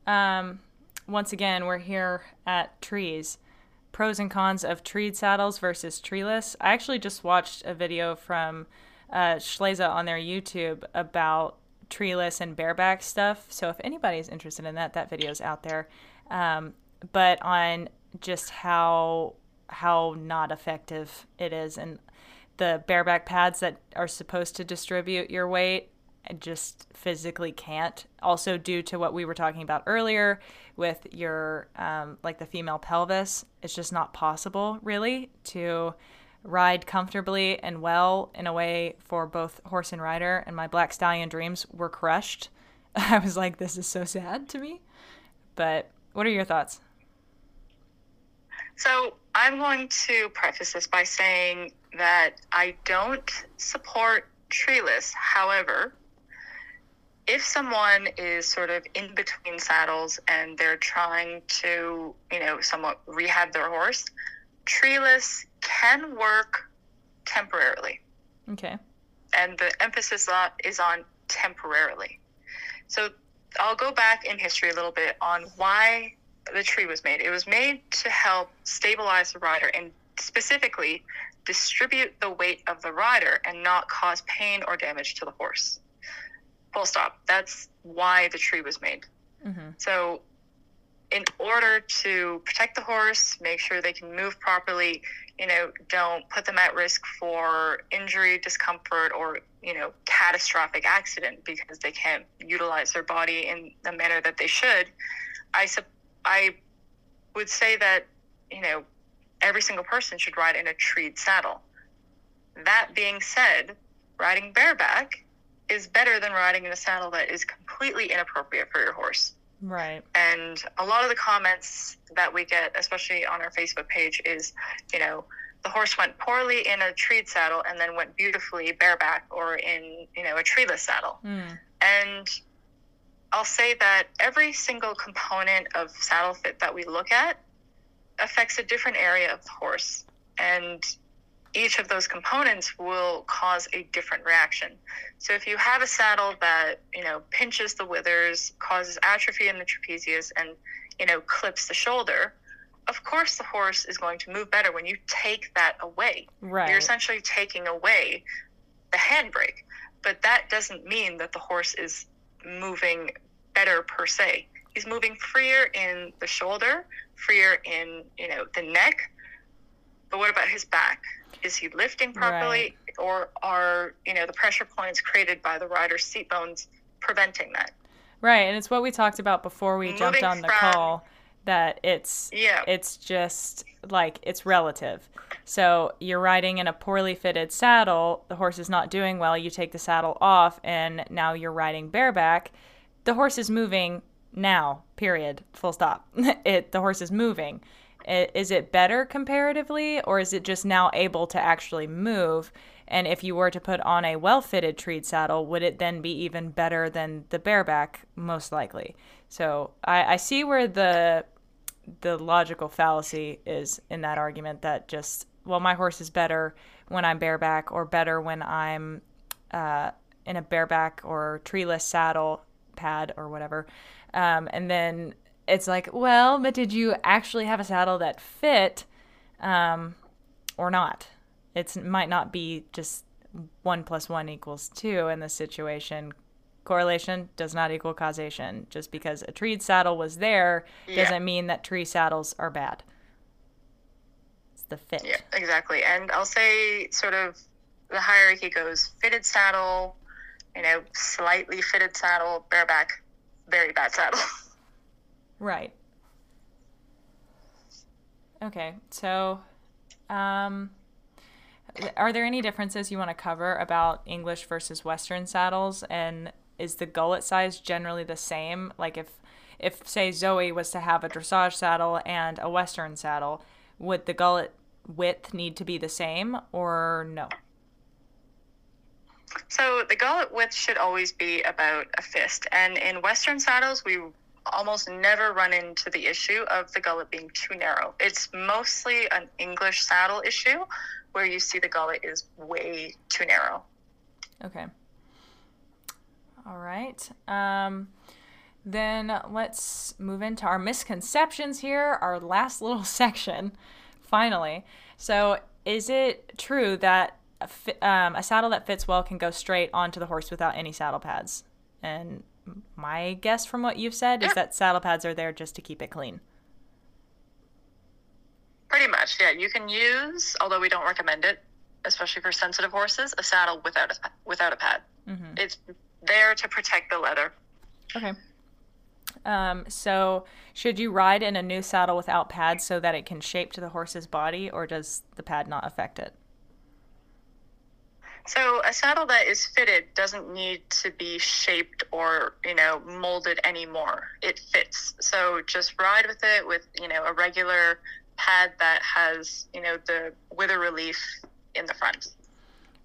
um, once again, we're here at trees. Pros and cons of treed saddles versus treeless. I actually just watched a video from uh, Schleese on their YouTube about treeless and bareback stuff. So if anybody's interested in that, that video's out there. Um, but on just how how not effective it is and the bareback pads that are supposed to distribute your weight just physically can't. Also, due to what we were talking about earlier with your, um, like the female pelvis, it's just not possible really to ride comfortably and well in a way for both horse and rider. And my black stallion dreams were crushed. [LAUGHS] I was like, this is so sad to me. But what are your thoughts? So I'm going to preface this by saying that I don't support treeless. However, if someone is sort of in between saddles and they're trying to, you know, somewhat rehab their horse, treeless can work temporarily. Okay. And the emphasis is on temporarily. So I'll go back in history a little bit on why the tree was made. It was made to help stabilize the rider and specifically distribute the weight of the rider and not cause pain or damage to the horse. Full stop. That's why the tree was made. Mm-hmm. So in order to protect the horse, make sure they can move properly, you know, don't put them at risk for injury, discomfort, or, you know, catastrophic accident because they can't utilize their body in the manner that they should, I, I would say that, you know, every single person should ride in a treed saddle. That being said, riding bareback is better than riding in a saddle that is completely inappropriate for your horse. Right. And a lot of the comments that we get, especially on our Facebook page, is, you know, the horse went poorly in a treed saddle and then went beautifully bareback or in, you know, a treeless saddle. Mm. And I'll say that every single component of saddle fit that we look at affects a different area of the horse. And each of those components will cause a different reaction. So if you have a saddle that, you know, pinches the withers, causes atrophy in the trapezius and, you know, clips the shoulder, of course the horse is going to move better when you take that away. Right. You're essentially taking away the handbrake. But that doesn't mean that the horse is moving better per se. He's moving freer in the shoulder, freer in, you know, the neck. But what about his back? Is he lifting properly, right. or are you know the pressure points created by the rider's seat bones preventing that? Right, and it's what we talked about before we Moving jumped on the from, call that it's yeah. it's just like it's relative. So you're riding in a poorly fitted saddle, the horse is not doing well, you take the saddle off and now you're riding bareback. The horse is moving now, period, full stop. [LAUGHS] it the horse is moving. Is it better comparatively, or is it just now able to actually move? And if you were to put on a well fitted treed saddle, would it then be even better than the bareback? Most likely. So I, I see where the the logical fallacy is in that argument that just well my horse is better when I'm bareback or better when I'm uh, in a bareback or treeless saddle pad or whatever, um, and then it's like, well, but did you actually have a saddle that fit um, or not? It might not be just one plus one equals two in this situation. Correlation does not equal causation. Just because a treed saddle was there yeah. doesn't mean that tree saddles are bad. It's the fit. Yeah, exactly. And I'll say, sort of, the hierarchy goes fitted saddle, you know, slightly fitted saddle, bareback, very bad saddle. [LAUGHS] Right. Okay, so um, are there any differences you want to cover about English versus Western saddles? And is the gullet size generally the same? Like if if say Zoe was to have a dressage saddle and a Western saddle, would the gullet width need to be the same or no? So the gullet width should always be about a fist, and in Western saddles we almost never run into the issue of the gullet being too narrow. It's mostly an English saddle issue where you see the gullet is way too narrow. Okay. All right. Um, then let's move into our misconceptions here, our last [LAUGHS] little section, finally. So, is it true that a, fi- um, a saddle that fits well can go straight onto the horse without any saddle pads? And my guess from what you've said is that saddle pads are there just to keep it clean. Pretty much, yeah. You can use, although we don't recommend it, especially for sensitive horses, a saddle without a without a pad. Mm-hmm. It's there to protect the leather. Okay. Um, so, should you ride in a new saddle without pads so that it can shape to the horse's body, or does the pad not affect it? So a saddle that is fitted doesn't need to be shaped or, you know, molded anymore. It fits. So just ride with it with, you know, a regular pad that has, you know, the wither relief in the front.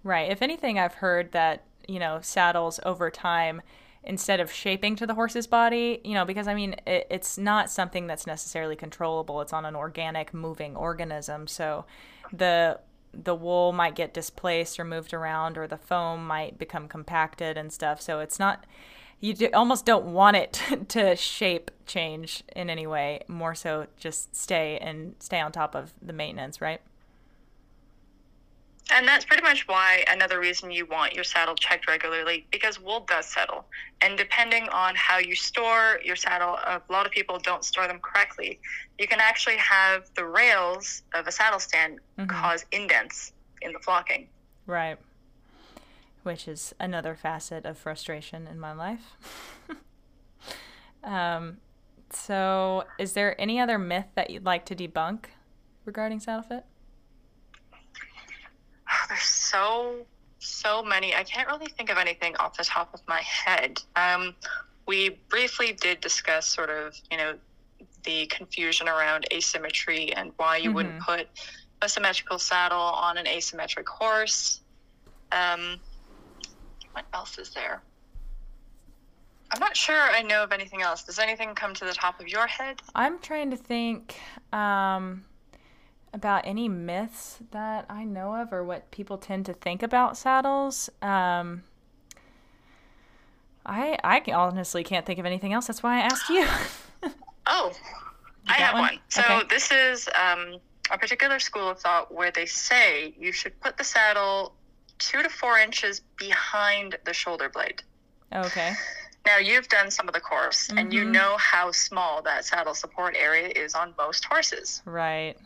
Right. If anything, I've heard that, you know, saddles over time instead of shaping to the horse's body, you know, because I mean, it, it's not something that's necessarily controllable. It's on an organic, moving organism. So the the wool might get displaced or moved around or the foam might become compacted and stuff so it's not you do, almost don't want it [LAUGHS] to shape change in any way more so just stay and stay on top of the maintenance right And that's pretty much why another reason you want your saddle checked regularly because wool does settle. And depending on how you store your saddle, a lot of people don't store them correctly. You can actually have the rails of a saddle stand Mhm. cause indents in the flocking. Right. Which is another facet of frustration in my life. [LAUGHS] um, so, is there any other myth that you'd like to debunk regarding saddle fit? There's so so many. I can't really think of anything off the top of my head. Um, we briefly did discuss sort of you know the confusion around asymmetry and why you wouldn't put a symmetrical saddle on an asymmetric horse. Um, what else is there? I'm not sure I know of anything else. Does anything come to the top of your head? I'm trying to think um, about any myths that I know of or what people tend to think about saddles. Um, I I honestly can't think of anything else. That's why I asked you. [LAUGHS] Oh, I have one? one. So Okay. this is um, a particular school of thought where they say you should put the saddle two to four inches behind the shoulder blade. okay. Now you've done some of the course, and you Mhm. know how small that saddle support area is on most horses. Right.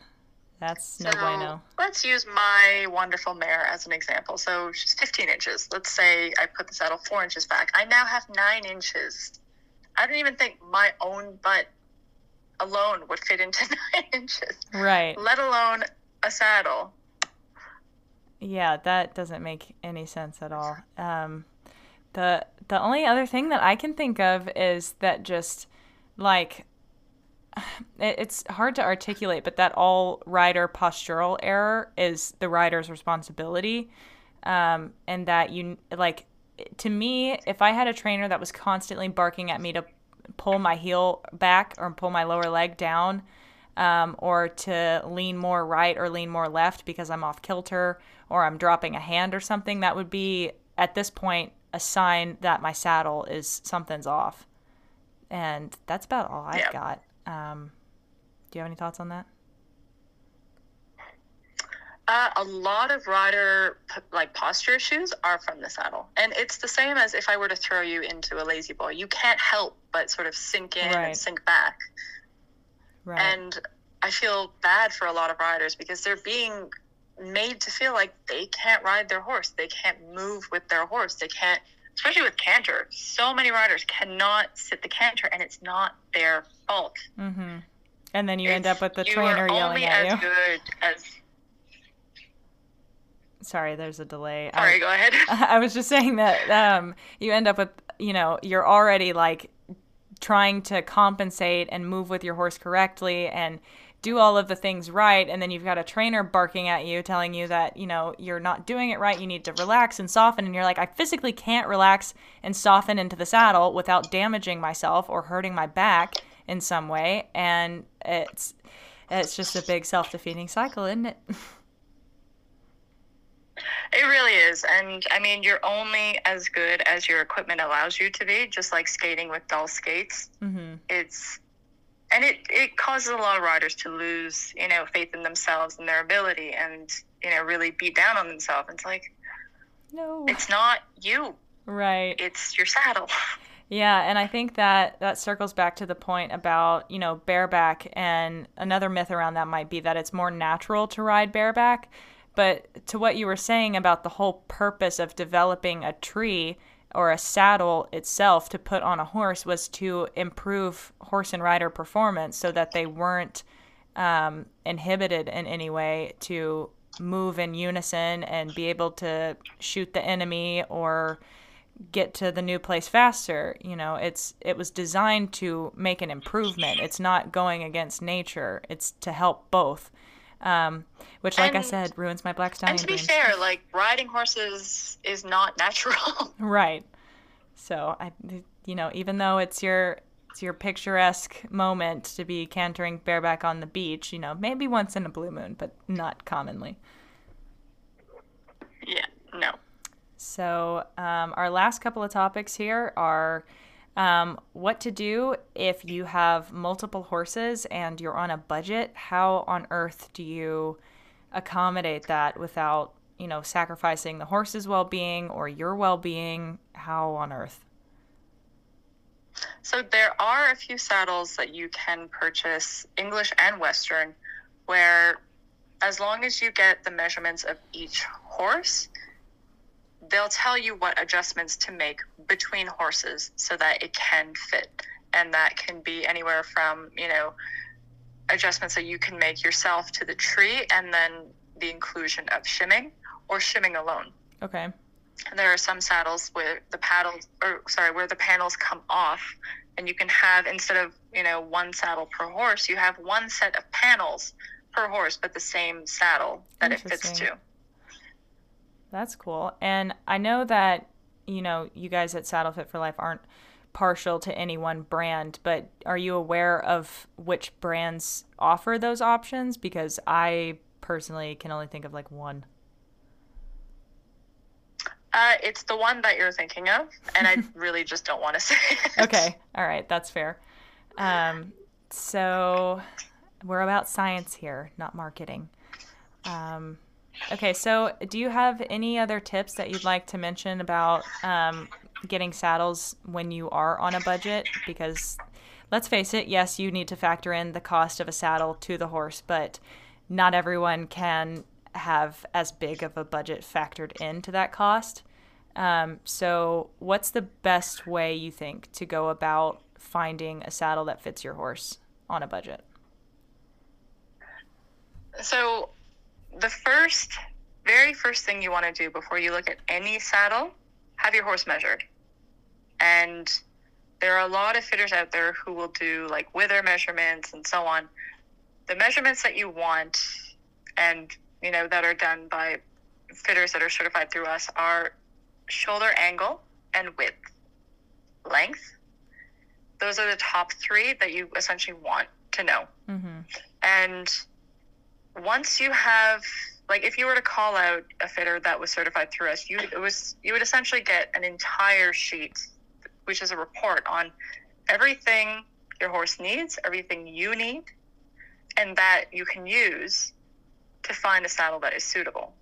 That's no so bueno. let's use my wonderful mare as an example. So she's 15 inches. Let's say I put the saddle four inches back. I now have nine inches. I don't even think my own butt alone would fit into [LAUGHS] nine inches, Right. let alone a saddle. Yeah, that doesn't make any sense at all. Um, the the only other thing that I can think of is that just like [SIGHS] it's hard to articulate, but that all rider postural error is the rider's responsibility, um, and that you like to me, if I had a trainer that was constantly barking at me to pull my heel back or pull my lower leg down, um, or to lean more right or lean more left because I'm off kilter or I'm dropping a hand or something, that would be at this point a sign that my saddle is something's off. And that's about all I've Yeah. got. Um, do you have any thoughts on that? Uh, a lot of rider p- like posture issues are from the saddle, and it's the same as if I were to throw you into a La-Z-Boy. You can't help but sort of sink in Right. and sink back. Right. And I feel bad for a lot of riders because they're being made to feel like they can't ride their horse. They can't move with their horse. They can't, especially with canter. So many riders cannot sit the canter, and it's not their fault. mm-hmm. And then you end up with the you trainer are yelling only at as you. good as. Sorry, there's a delay. I- Sorry, go ahead. [LAUGHS] I was just saying that um, you end up with, you know, you're already like trying to compensate and move with your horse correctly and do all of the things right. And then you've got a trainer barking at you, telling you that, you know, you're not doing it right. You need to relax and soften. And you're like, I physically can't relax and soften into the saddle without damaging myself or hurting my back in some way. And it's, it's just a big self defeating cycle, isn't it? [LAUGHS] It really is. And I mean, you're only as good as your equipment allows you to be, just like skating with dull skates. mm-hmm. It's, and it, it causes a lot of riders to lose, you know, faith in themselves and their ability and, you know, really beat down on themselves. It's like, No. it's not you, Right. it's your saddle. [LAUGHS] Yeah, and I think that that circles back to the point about, you know, bareback and another myth around that might be that it's more natural to ride bareback. But to what you were saying about the whole purpose of developing a tree or a saddle itself to put on a horse was to improve horse and rider performance so that they weren't um, inhibited in any way to move in unison and be able to shoot the enemy or get to the new place faster. You know it's it was designed to make an improvement. It's not going against nature. It's to help both um, which like i said ruins my black stallion and to be dreams. fair, like riding horses is not natural. [LAUGHS] right so i you know even though it's your it's your picturesque moment to be cantering bareback on the beach you know maybe once in a blue moon but not commonly yeah, no. So, um, our last couple of topics here are um, what to do if you have multiple horses and you're on a budget. How on earth do you accommodate that without, you know, sacrificing the horse's well being or your well being? How on earth? So there are a few saddles that you can purchase, English and Western, where as long as you get the measurements of each horse, they'll tell you what adjustments to make between horses so that it can fit. And that can be anywhere from, you know, adjustments that you can make yourself to the tree and then the inclusion of shimming or shimming alone. Okay. And there are some saddles where the paddles or sorry, where the panels come off and you can have instead of, you know, one saddle per horse, you have one set of panels per horse but the same saddle that it fits to. That's cool. And I know that, you know, you guys at Saddle Fit for Life aren't partial to any one brand, but are you aware of which brands offer those options? Because I personally can only think of like one. Uh, it's the one that you're thinking of, and I [LAUGHS] really just don't want to say it. Okay, all right, that's fair. Um, so we're about science here, not marketing. Um, okay, so do you have any other tips that you'd like to mention about um, getting saddles when you are on a budget? Because let's face it, yes, you need to factor in the cost of a saddle to the horse, but not everyone can have as big of a budget factored into that cost. Um, so, what's the best way you think to go about finding a saddle that fits your horse on a budget? So, the first, very first thing you want to do before you look at any saddle, have your horse measured. And there are a lot of fitters out there who will do like wither measurements and so on. The measurements that you want and you know that are done by fitters that are certified through us are shoulder angle and width, length. Those are the top three that you essentially want to know. Mm-hmm. And once you have, like, if you were to call out a fitter that was certified through us, you it was you would essentially get an entire sheet, which is a report on everything your horse needs, everything you need, and that you can use to find a saddle that is suitable.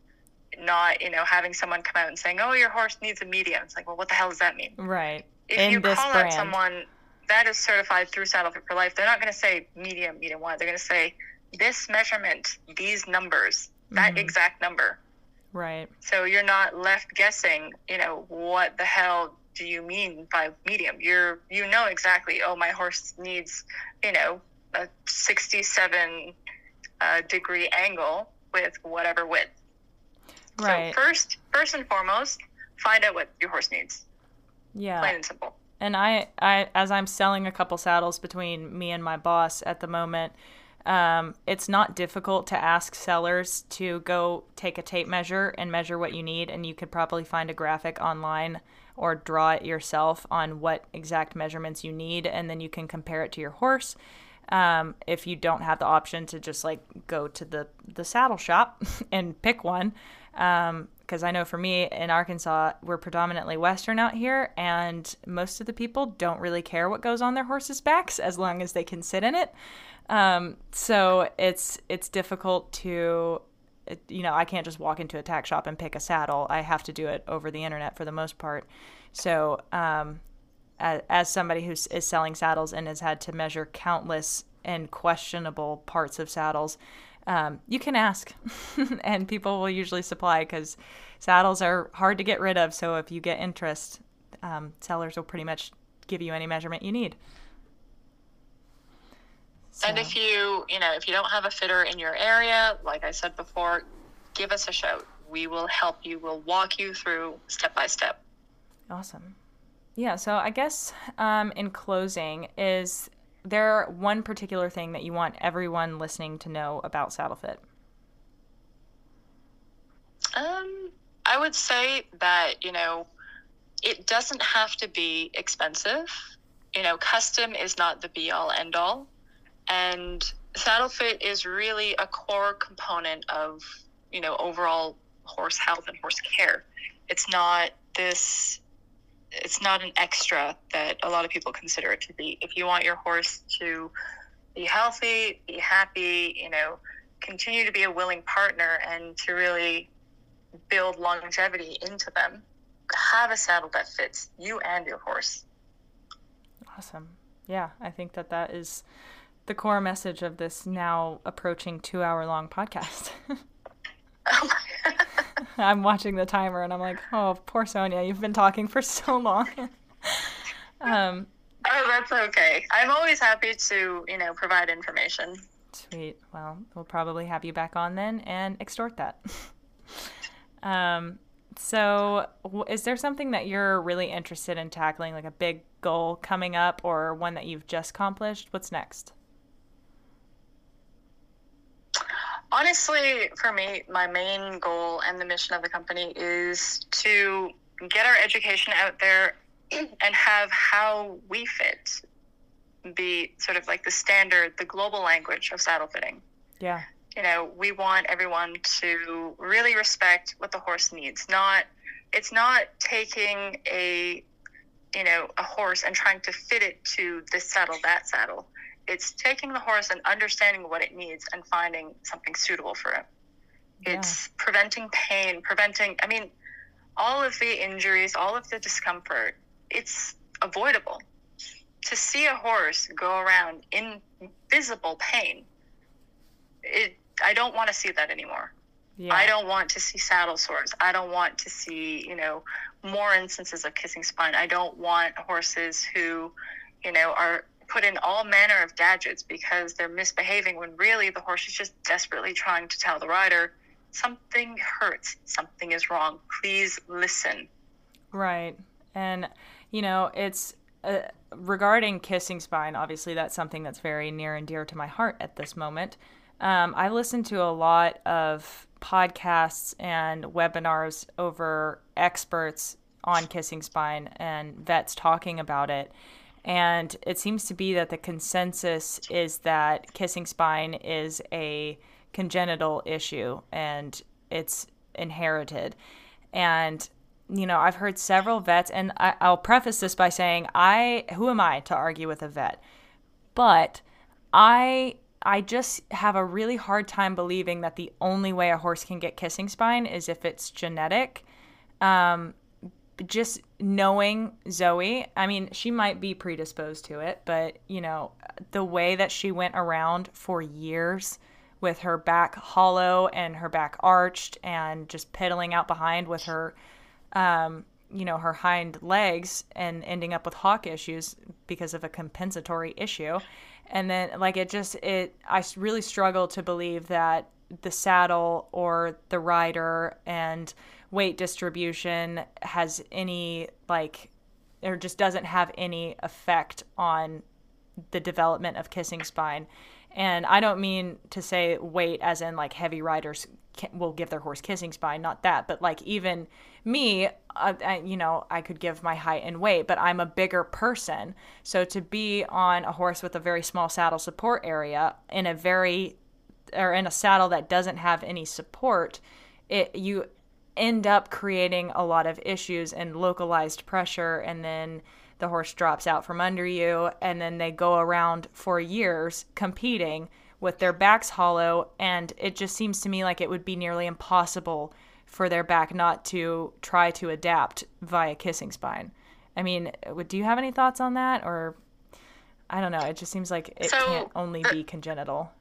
Not, you know, having someone come out and saying, "Oh, your horse needs a medium." It's like, well, what the hell does that mean? Right. If In you call brand. out someone that is certified through Saddle Fit for Life, they're not going to say medium, medium one. They're going to say this measurement, these numbers, that Mhm. exact number. Right. So you're not left guessing, you know, what the hell do you mean by medium? You're you know exactly, oh my horse needs, you know, a 67 uh, degree angle with whatever width. Right. So first first and foremost, find out what your horse needs. yeah. Plain and simple. and I, I as I'm selling a couple saddles between me and my boss at the moment, um, it's not difficult to ask sellers to go take a tape measure and measure what you need, and you could probably find a graphic online or draw it yourself on what exact measurements you need, and then you can compare it to your horse. Um, if you don't have the option to just like go to the the saddle shop [LAUGHS] and pick one, because I know for me in Arkansas, we're predominantly Western out here, and most of the people don't really care what goes on their horses' backs as long as they can sit in it. Um, so it's it's difficult to, it- you know, I can't just walk into a tack shop and pick a saddle. I have to do it over the internet for the most part. So um, as, as somebody who is selling saddles and has had to measure countless and questionable parts of saddles, um, you can ask, [LAUGHS] and people will usually supply because saddles are hard to get rid of. So if you get interest, um, sellers will pretty much give you any measurement you need. And if you, you know, if you don't have a fitter in your area, like I said before, give us a shout. We will help you. We'll walk you through step by step. Awesome. Yeah, so I guess um, in closing, is there one particular thing that you want everyone listening to know about SaddleFit? Um, I would say that, you know, it doesn't have to be expensive. You know, custom is not the be all end all. And saddle fit is really a core component of, you know, overall horse health and horse care. It's not this it's not an extra that a lot of people consider it to be. If you want your horse to be healthy, be happy, you know, continue to be a willing partner and to really build longevity into them, have a saddle that fits you and your horse. Awesome. Yeah, I think that that is the core message of this now approaching two hour long podcast. oh [LAUGHS] I'm watching the timer and I'm like, oh, poor Sonia, you've been talking for so long. [LAUGHS] um, oh, that's okay. I'm always happy to, you know, provide information. Sweet. Well, we'll probably have you back on then and extort that. [LAUGHS] um, so, is there something that you're really interested in tackling, like a big goal coming up or one that you've just accomplished? What's next? Honestly, for me, my main goal and the mission of the company is to get our education out there [CLEARS THROAT] and have how we fit be sort of like the standard, the global language of saddle fitting. Yeah. You know, we want everyone to really respect what the horse needs. Not it's not taking a you know, a horse and trying to fit it to this saddle, that saddle it's taking the horse and understanding what it needs and finding something suitable for it. Yeah. It's preventing pain, preventing, I mean, all of the injuries, all of the discomfort, it's avoidable. To see a horse go around in visible pain, it, I don't want to see that anymore. Yeah. I don't want to see saddle sores. I don't want to see, you know, more instances of kissing spine. I don't want horses who, you know, are put in all manner of gadgets because they're misbehaving when really the horse is just desperately trying to tell the rider something hurts, something is wrong. Please listen. Right. And, you know, it's uh, regarding kissing spine, obviously, that's something that's very near and dear to my heart at this moment. Um, I listen to a lot of podcasts and webinars over experts on kissing spine and vets talking about it. And it seems to be that the consensus is that kissing spine is a congenital issue and it's inherited. And you know, I've heard several vets, and I, will preface this by saying, I who am I to argue with a vet? But I I just have a really hard time believing that the only way a horse can get kissing spine is if it's genetic. Um, just knowing Zoe, I mean, she might be predisposed to it, but you know, the way that she went around for years with her back hollow and her back arched and just piddling out behind with her um, you know, her hind legs and ending up with hock issues because of a compensatory issue. And then like it just it I really struggle to believe that the saddle or the rider and weight distribution has any like or just doesn't have any effect on the development of kissing spine. And I don't mean to say weight as in like heavy riders will give their horse kissing spine, not that, but like even me, uh, I, you know, I could give my height and weight, but I'm a bigger person. So to be on a horse with a very small saddle support area in a very or in a saddle that doesn't have any support, it you end up creating a lot of issues and localized pressure and then the horse drops out from under you and then they go around for years competing with their backs hollow and it just seems to me like it would be nearly impossible for their back not to try to adapt via kissing spine. I mean, do you have any thoughts on that or I don't know, it just seems like it so, can't only be congenital.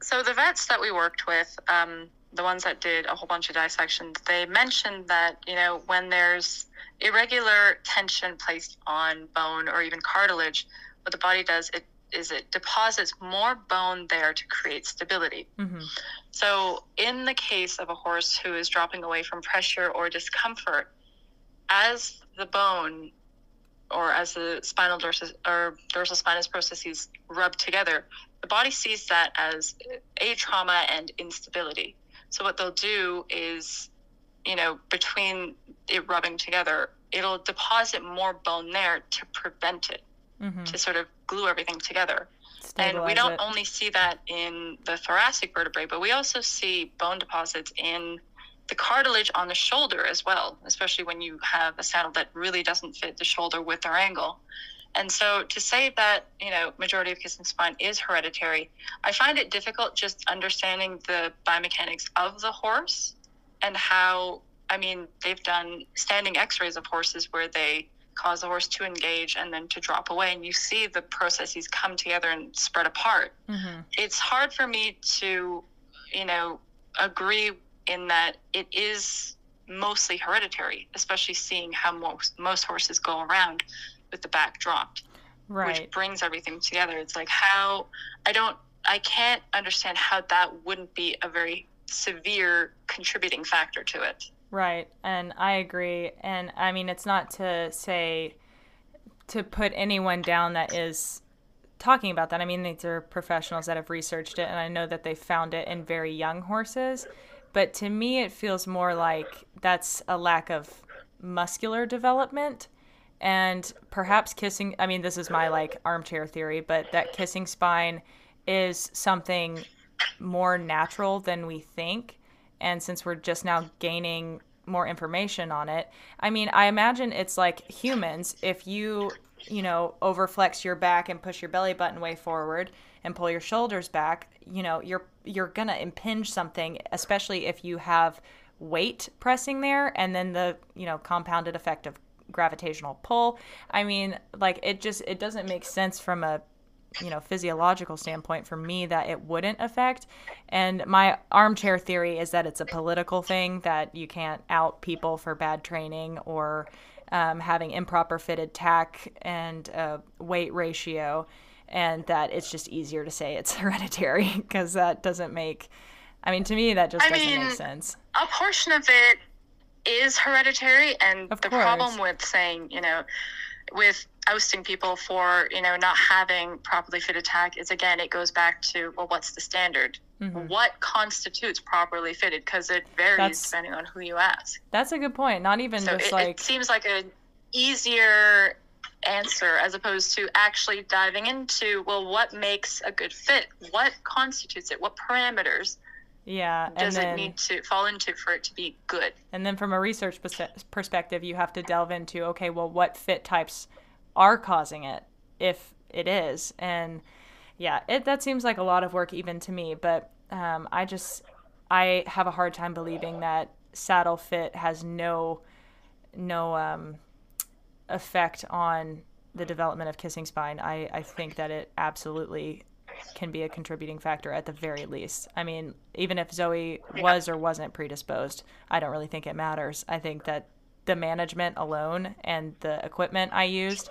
So the vets that we worked with um, the ones that did a whole bunch of dissections, they mentioned that, you know, when there's irregular tension placed on bone or even cartilage, what the body does it is it deposits more bone there to create stability. Mm-hmm. So, in the case of a horse who is dropping away from pressure or discomfort, as the bone or as the spinal dorsal or dorsal spinous processes rub together, the body sees that as a trauma and instability. So what they'll do is, you know, between it rubbing together, it'll deposit more bone there to prevent it, mm-hmm. to sort of glue everything together. Stabilize and we don't it. only see that in the thoracic vertebrae, but we also see bone deposits in the cartilage on the shoulder as well, especially when you have a saddle that really doesn't fit the shoulder width or angle. And so to say that, you know, majority of kissing spine is hereditary, I find it difficult just understanding the biomechanics of the horse and how I mean they've done standing X-rays of horses where they cause the horse to engage and then to drop away, and you see the processes come together and spread apart. Mm-hmm. It's hard for me to, you know, agree in that it is mostly hereditary, especially seeing how most most horses go around with the back dropped, right. which brings everything together. It's like how I don't, I can't understand how that wouldn't be a very severe contributing factor to it. Right, and I agree. And I mean, it's not to say to put anyone down that is talking about that. I mean, these are professionals that have researched it, and I know that they found it in very young horses. But to me, it feels more like that's a lack of muscular development. And perhaps kissing, I mean, this is my like armchair theory, but that kissing spine is something more natural than we think. And since we're just now gaining more information on it, I mean, I imagine it's like humans. If you, you know, overflex your back and push your belly button way forward, and pull your shoulders back, you know, you're you're going to impinge something, especially if you have weight pressing there and then the, you know, compounded effect of gravitational pull. I mean, like it just it doesn't make sense from a you know physiological standpoint for me that it wouldn't affect and my armchair theory is that it's a political thing that you can't out people for bad training or um, having improper fitted tack and uh, weight ratio and that it's just easier to say it's [LAUGHS] hereditary because that doesn't make I mean to me that just I doesn't mean, make sense. A portion of it is hereditary and of the course. problem with saying, you know, with ousting people for, you know, not having properly fitted tack is again it goes back to well what's the standard? Mm-hmm. What constitutes properly fitted because it varies that's, depending on who you ask. That's a good point. Not even so just it, like it seems like an easier answer as opposed to actually diving into well what makes a good fit what constitutes it what parameters yeah does then, it need to fall into for it to be good. And then from a research perspective you have to delve into okay well what fit types are causing it if it is. And yeah it that seems like a lot of work even to me but um, i just i have a hard time believing that saddle fit has no no um, effect on the development of kissing spine, I, I think that it absolutely can be a contributing factor at the very least. I mean, even if Zoe was or wasn't predisposed, I don't really think it matters. I think that the management alone and the equipment I used,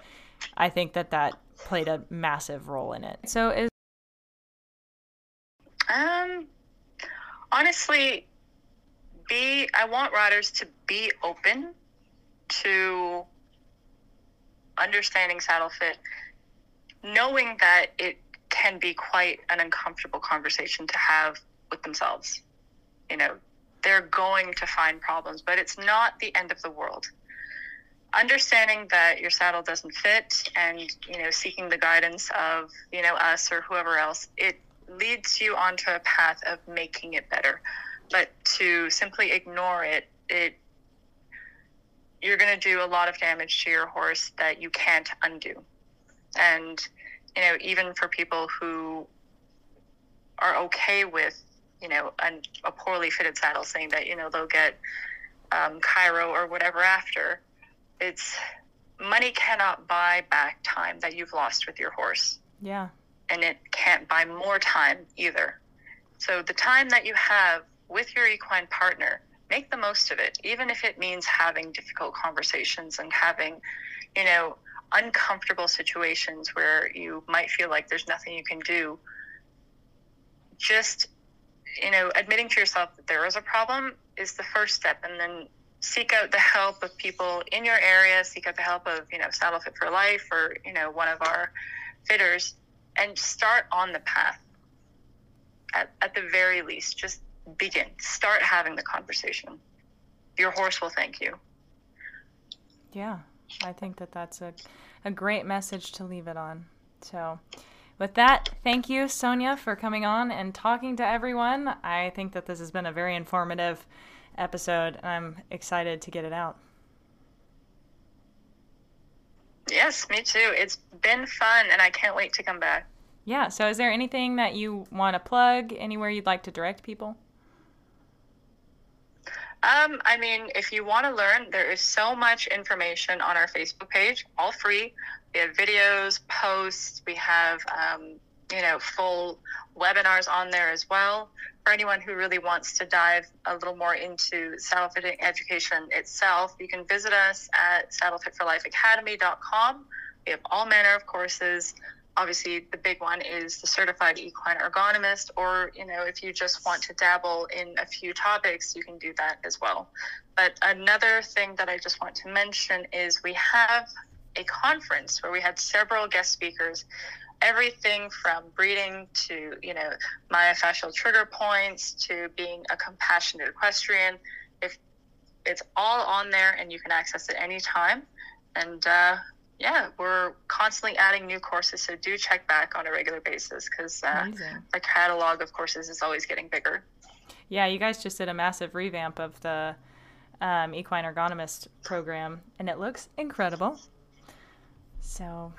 I think that that played a massive role in it. So is um honestly be I want riders to be open to understanding saddle fit, knowing that it can be quite an uncomfortable conversation to have with themselves. You know, they're going to find problems, but it's not the end of the world. Understanding that your saddle doesn't fit and, you know, seeking the guidance of, you know, us or whoever else, it leads you onto a path of making it better. But to simply ignore it, it you're going to do a lot of damage to your horse that you can't undo. And, you know, even for people who are okay with, you know, an, a poorly fitted saddle, saying that, you know, they'll get um, chiro or whatever after, it's money cannot buy back time that you've lost with your horse. Yeah. And it can't buy more time either. So the time that you have with your equine partner, make the most of it, even if it means having difficult conversations and having, you know, uncomfortable situations where you might feel like there's nothing you can do. Just, you know, admitting to yourself that there is a problem is the first step, and then seek out the help of people in your area, seek out the help of, you know, Saddle Fit for Life or, you know, one of our fitters, and start on the path. At, at the very least, just begin. Start having the conversation. Your horse will thank you. Yeah, I think that that's a, a great message to leave it on. So, with that, thank you, Sonia, for coming on and talking to everyone. I think that this has been a very informative episode, and I'm excited to get it out. Yes, me too. It's been fun, and I can't wait to come back. Yeah, so is there anything that you want to plug, anywhere you'd like to direct people? Um, I mean, if you want to learn, there is so much information on our Facebook page, all free. We have videos, posts, we have, um, you know, full webinars on there as well. For anyone who really wants to dive a little more into saddle fitting education itself, you can visit us at saddlefitforlifeacademy.com. We have all manner of courses obviously the big one is the certified equine ergonomist or you know if you just want to dabble in a few topics you can do that as well. But another thing that i just want to mention is we have a conference where we had several guest speakers everything from breeding to you know myofascial trigger points to being a compassionate equestrian. If it's all on there and you can access it anytime. And uh, yeah, we're constantly adding new courses, so do check back on a regular basis because uh, the catalog of courses is always getting bigger. Yeah, you guys just did a massive revamp of the um, equine ergonomist program, and it looks incredible. So,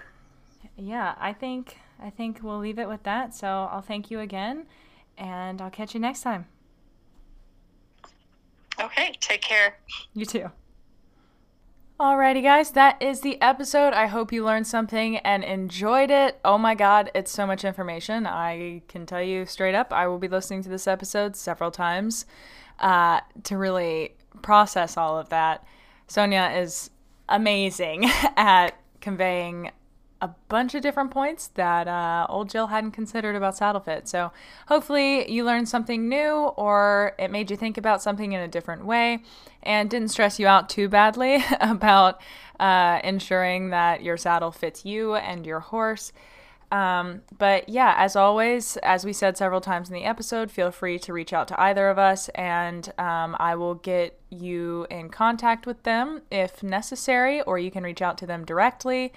yeah, I think I think we'll leave it with that. So I'll thank you again, and I'll catch you next time. Okay, take care. You too. Alrighty, guys, that is the episode. I hope you learned something and enjoyed it. Oh my god, it's so much information. I can tell you straight up, I will be listening to this episode several times uh, to really process all of that. Sonia is amazing [LAUGHS] at conveying a bunch of different points that uh, old Jill hadn't considered about saddle fit. So hopefully you learned something new or it made you think about something in a different way and didn't stress you out too badly [LAUGHS] about uh, ensuring that your saddle fits you and your horse. Um, but yeah, as always, as we said several times in the episode, feel free to reach out to either of us and um, I will get you in contact with them if necessary, or you can reach out to them directly.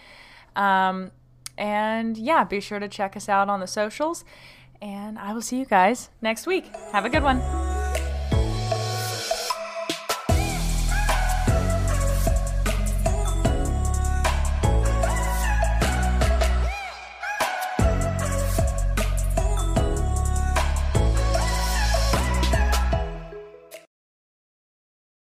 Um, and yeah, be sure to check us out on the socials. And I will see you guys next week. Have a good one.